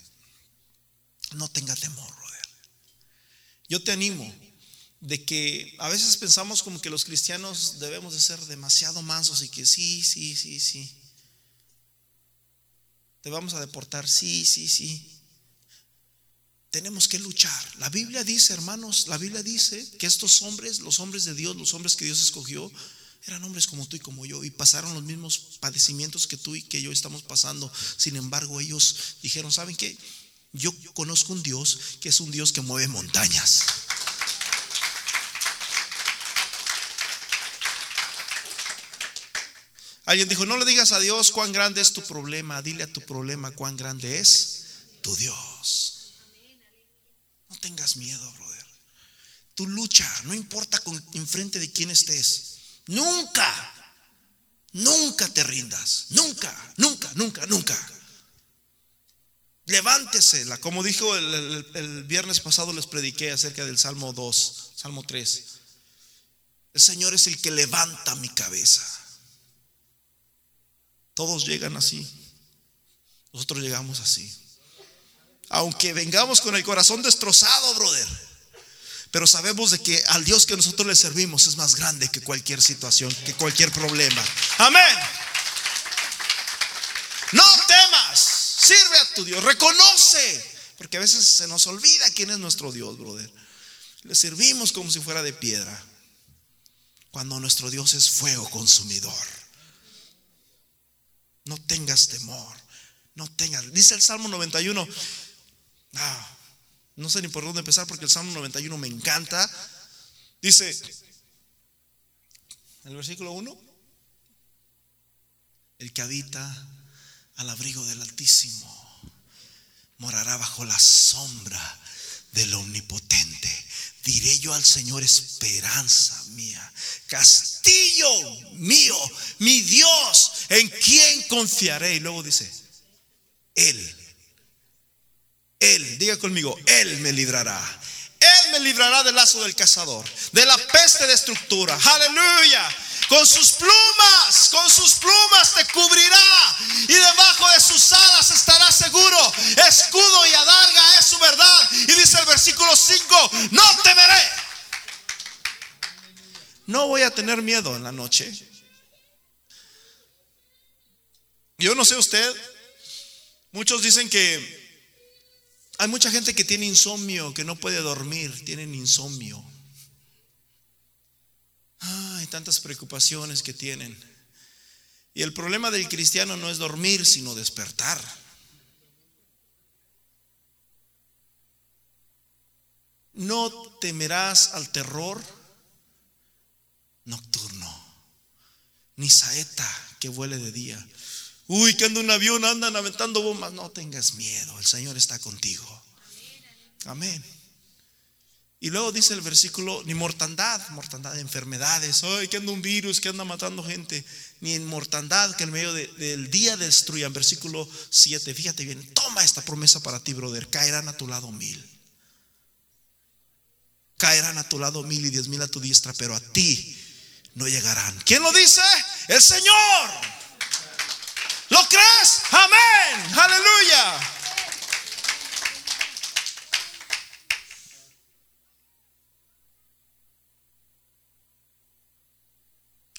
No tenga temor, brother. Yo te animo de que a veces pensamos como que los cristianos debemos de ser demasiado mansos y que sí, sí, sí, sí. ¿Te vamos a deportar? Sí, sí, sí. Tenemos que luchar. La Biblia dice, hermanos, la Biblia dice que estos hombres, los hombres de Dios, los hombres que Dios escogió, eran hombres como tú y como yo y pasaron los mismos padecimientos que tú y que yo estamos pasando. Sin embargo, ellos dijeron, ¿saben qué? Yo conozco un Dios que es un Dios que mueve montañas. Alguien dijo, no le digas a Dios cuán grande es tu problema, dile a tu problema cuán grande es tu Dios. No tengas miedo, brother. Tu lucha, no importa con, enfrente de quién estés. Nunca, nunca te rindas. Nunca, nunca, nunca, nunca. Levántese, como dijo el, el viernes pasado les prediqué acerca del Salmo 2, Salmo 3. El Señor es el que levanta mi cabeza. Todos llegan así. Nosotros llegamos así. Aunque vengamos con el corazón destrozado, brother. Pero sabemos de que al Dios que nosotros le servimos es más grande que cualquier situación, que cualquier problema. Amén. No temas. Sirve a tu Dios. Reconoce. Porque a veces se nos olvida quién es nuestro Dios, brother. Le servimos como si fuera de piedra. Cuando nuestro Dios es fuego consumidor. No tengas temor. No tengas. Dice el Salmo 91. Ah, no sé ni por dónde empezar porque el Salmo 91 me encanta. Dice, el versículo 1, el que habita al abrigo del Altísimo morará bajo la sombra del Omnipotente. Diré yo al Señor esperanza mía, castillo mío, mi Dios, en quien confiaré. Y luego dice, Él, Él, diga conmigo, Él me librará. Él me librará del lazo del cazador, de la peste de estructura. Aleluya. Con sus plumas, con sus plumas te cubrirá y debajo de sus 5, no temeré. No voy a tener miedo en la noche. Yo no sé usted, muchos dicen que hay mucha gente que tiene insomnio, que no puede dormir, tienen insomnio. hay tantas preocupaciones que tienen. Y el problema del cristiano no es dormir, sino despertar. No temerás al terror nocturno, ni saeta que vuele de día. Uy, que anda un avión, andan aventando bombas. No tengas miedo, el Señor está contigo. Amén. Y luego dice el versículo, ni mortandad, mortandad de enfermedades. Ay, que anda un virus, que anda matando gente. Ni en mortandad que en medio del día destruyan. Versículo 7, fíjate bien, toma esta promesa para ti, brother. Caerán a tu lado mil. Caerán a tu lado mil y diez mil a tu diestra, pero a ti no llegarán. ¿Quién lo dice? El Señor. ¿Lo crees? Amén. Aleluya.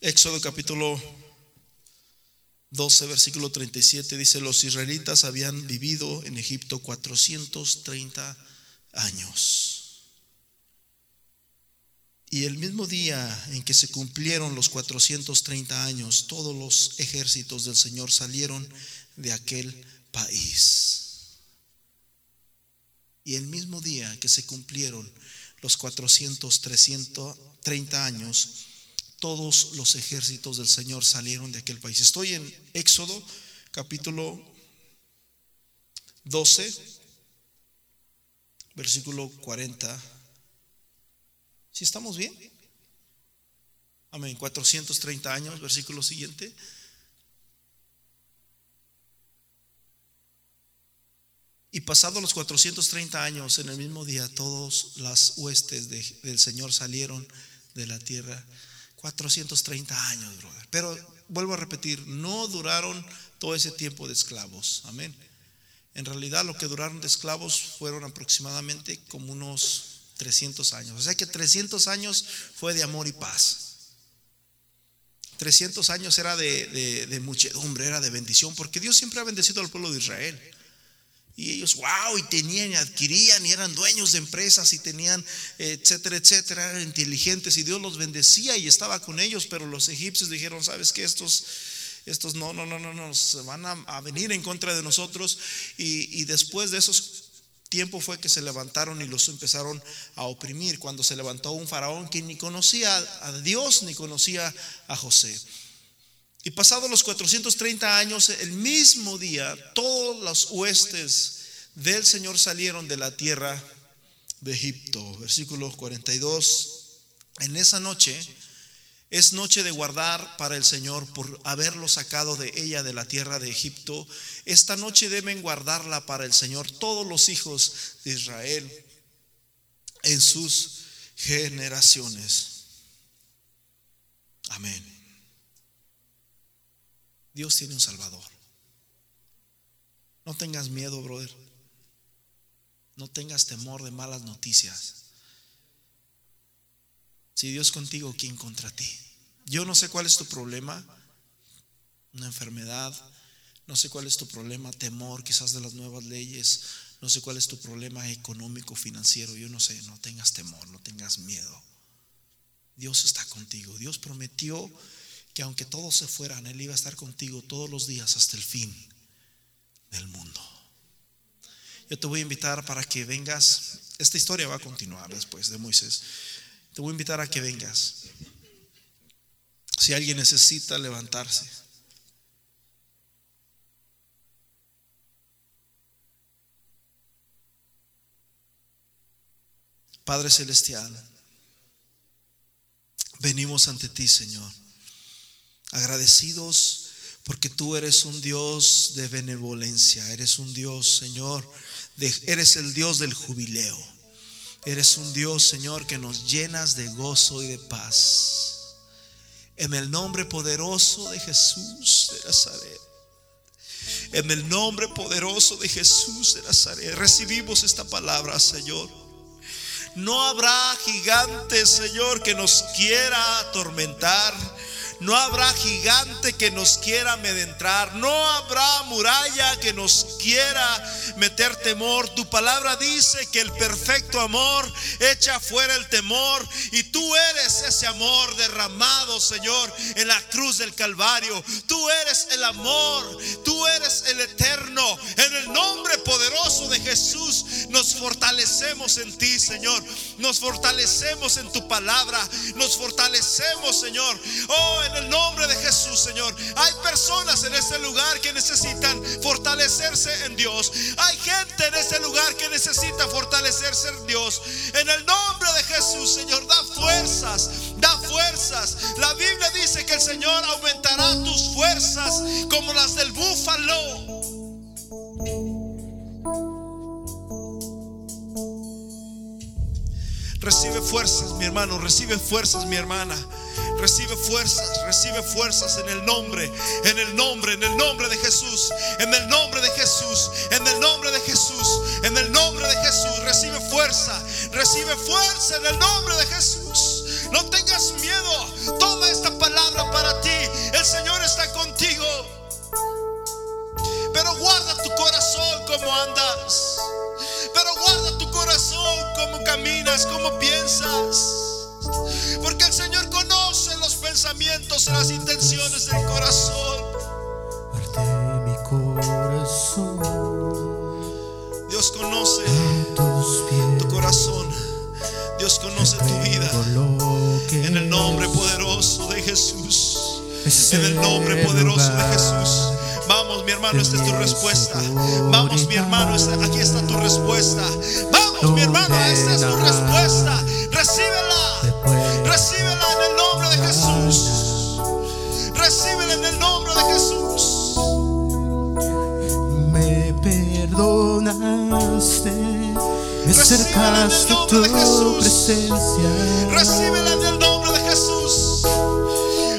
Éxodo capítulo 12, versículo 37 dice, los israelitas habían vivido en Egipto 430 años. Y el mismo día en que se cumplieron los 430 años, todos los ejércitos del Señor salieron de aquel país. Y el mismo día que se cumplieron los 400, 330 años, todos los ejércitos del Señor salieron de aquel país. Estoy en Éxodo capítulo 12, versículo 40 si estamos bien? Amén. 430 años, versículo siguiente. Y pasados los 430 años, en el mismo día, todas las huestes del Señor salieron de la tierra. 430 años, brother. Pero vuelvo a repetir, no duraron todo ese tiempo de esclavos. Amén. En realidad lo que duraron de esclavos fueron aproximadamente como unos 300 años. O sea que 300 años fue de amor y paz. 300 años era de, muchedumbre, era de bendición, porque Dios siempre ha bendecido al pueblo de Israel. Y ellos, wow, y tenían y adquirían y eran dueños de empresas y tenían, etcétera, etcétera, eran inteligentes y Dios los bendecía y estaba con ellos, pero los egipcios dijeron, ¿sabes qué? Estos, estos no, no, no, no, no, van a, venir en contra de nosotros. Y, y después de esos tiempo fue que se levantaron y los empezaron a oprimir, cuando se levantó un faraón que ni conocía a Dios ni conocía a José. Y pasados los 430 años, el mismo día, todas las huestes del Señor salieron de la tierra de Egipto. Versículo 42. En esa noche es noche de guardar para el Señor por haberlo sacado de ella de la tierra de Egipto. Esta noche deben guardarla para el Señor todos los hijos de Israel en sus generaciones. Amén. Dios tiene un Salvador. No tengas miedo, brother. No tengas temor de malas noticias. Si Dios contigo, ¿quién contra ti? Yo no sé cuál es tu problema, una enfermedad, no sé cuál es tu problema, temor quizás de las nuevas leyes, no sé cuál es tu problema económico, financiero, yo no sé, no tengas temor, no tengas miedo. Dios está contigo. Dios prometió que aunque todos se fueran, Él iba a estar contigo todos los días hasta el fin del mundo. Yo te voy a invitar para que vengas. Esta historia va a continuar después de Moisés. Te voy a invitar a que vengas. Si alguien necesita levantarse. Padre Celestial, venimos ante ti, Señor, agradecidos porque tú eres un Dios de benevolencia, eres un Dios, Señor, eres el Dios del jubileo, eres un Dios, Señor, que nos llenas de gozo y de paz. En el nombre poderoso de Jesús de Nazaret. En el nombre poderoso de Jesús de Nazaret. Recibimos esta palabra, Señor. No habrá gigante, Señor, que nos quiera atormentar. No habrá gigante que nos quiera amedrentar. No habrá muralla que nos quiera meter temor. Tu palabra dice que el perfecto amor echa fuera el temor. Y tú eres ese amor derramado, Señor, en la cruz del Calvario. Tú eres el amor. Tú eres el eterno. En el nombre poderoso de Jesús nos fortalecemos en ti, Señor. Nos fortalecemos en tu palabra. Nos fortalecemos, Señor. Oh, en el nombre de Jesús, Señor. Hay personas en este lugar que necesitan fortalecerse en Dios. Hay gente en este lugar que necesita fortalecerse en Dios. En el nombre de Jesús, Señor, da fuerzas, da fuerzas. La Biblia dice que el Señor aumentará tus fuerzas como las del búfalo. Recibe fuerzas, mi hermano. Recibe fuerzas, mi hermana. Recibe fuerzas, recibe fuerzas en el nombre, en el nombre, en el nombre de Jesús, en el nombre de Jesús, en el nombre de Jesús, en el nombre de Jesús. Recibe fuerza, recibe fuerza en el nombre de Jesús. No tengas miedo, toma esta palabra para ti. El Señor está contigo. Pero guarda tu corazón como andas. Pero guarda tu corazón como caminas, como piensas. Porque el Señor conoce los pensamientos y las intenciones del corazón. Mi corazón. Dios conoce tu corazón. Dios conoce tu vida. En el nombre poderoso de Jesús. Es En el nombre poderoso de Jesús. Vamos, mi hermano, esta es tu respuesta. Vamos, mi hermano, esta- aquí está tu respuesta. Vamos, mi hermano, esta es tu respuesta. Recíbela. Recíbela en el nombre de Jesús. Recíbela en el nombre de Jesús. me perdonaste, me Recíbela en el acercaste a tu presencia. Recíbela en el nombre de Jesús.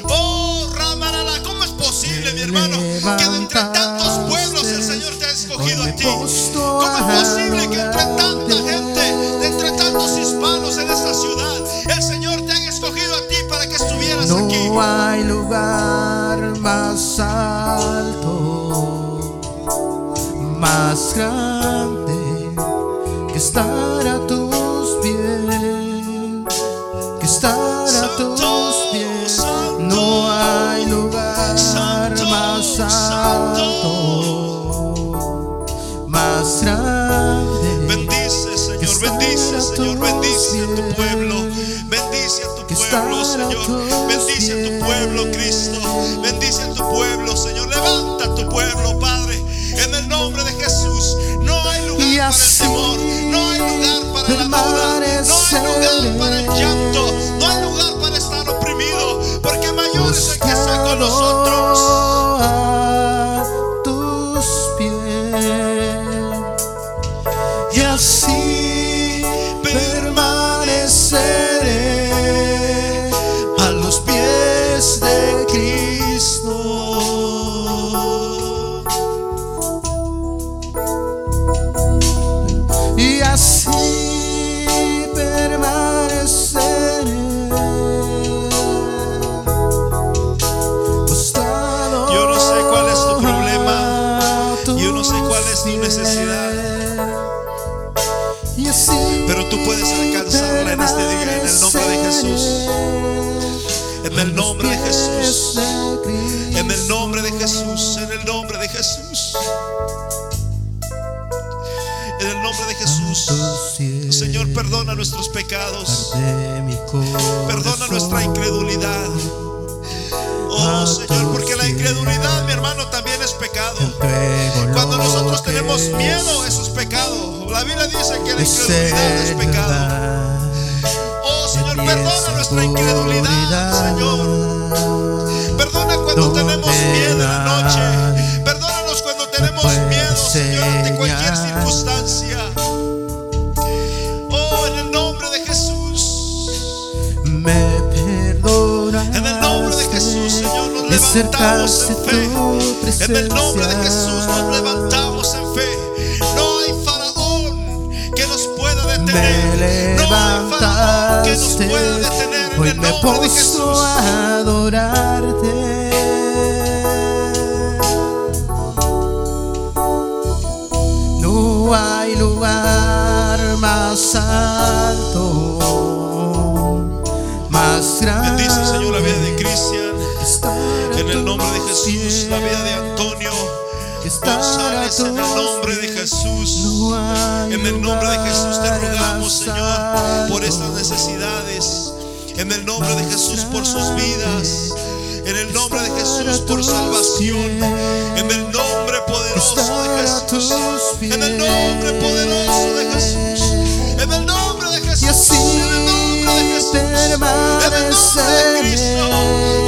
Oh, Ramarala, ¿cómo es posible, mi hermano, que de entre tantos pueblos el Señor te ha escogido a ti? ¿Cómo es posible que entre tanta gente, de entre tantos hispanos en esta ciudad, el Señor te haya escogido a ti para que estuvieras aquí? No hay lugar más alto, más grande pueblo, Señor. Bendice a tu pueblo, Cristo. Bendice a tu pueblo, Señor. Levanta a tu pueblo, Padre. En el nombre de Jesús. No hay lugar para el temor. No hay lugar para la duda. No hay lugar para el llanto. Señor, perdona nuestros pecados. Perdona nuestra incredulidad. Oh Señor, porque la incredulidad, mi hermano, también es pecado. Cuando nosotros tenemos miedo, eso es pecado. La Biblia dice que la incredulidad es pecado. Oh Señor, perdona nuestra incredulidad, Señor. Perdona cuando tenemos miedo en la noche. Perdónanos cuando tenemos miedo, Señor, ante cualquier Acercaste en fe. En el nombre de Jesús nos levantamos en fe. No hay faraón que nos pueda detener. No hay faraón que nos pueda detener en Hoy el me nombre de postro Jesús. a adorarte. No hay lugar más alto, más grande. Bendice, Señor, la vida de Cristian. En el nombre de Jesús, la vida de Antonio González, en el nombre de. Jesús. En el nombre de Jesús te rogamos, Señor, por estas necesidades. En el nombre de Jesús por sus vidas. En el nombre de Jesús por salvación. En el nombre poderoso de Jesús. En el nombre poderoso de Jesús. En el nombre de Jesús. En el nombre de Jesús. En el nombre de Cristo.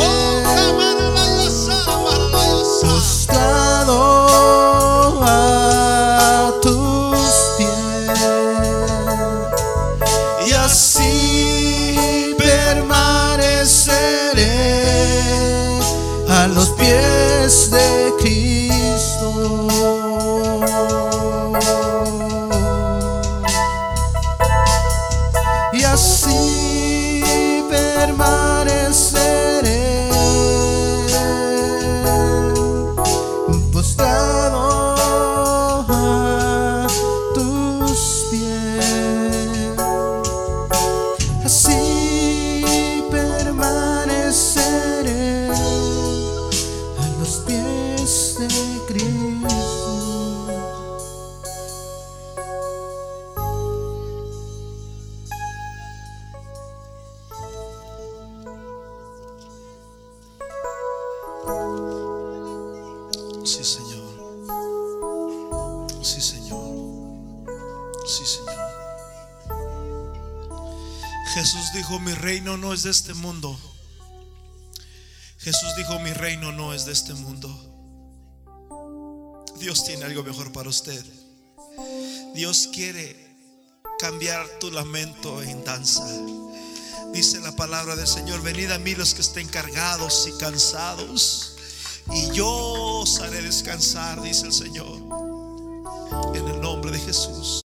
Es de este mundo. Jesús dijo, mi reino no es de este mundo. Dios tiene algo mejor para usted. Dios quiere cambiar tu lamento en danza. Dice la palabra del Señor, venid a mí los que estén cargados y cansados, y yo os haré descansar, dice el Señor, en el nombre de Jesús.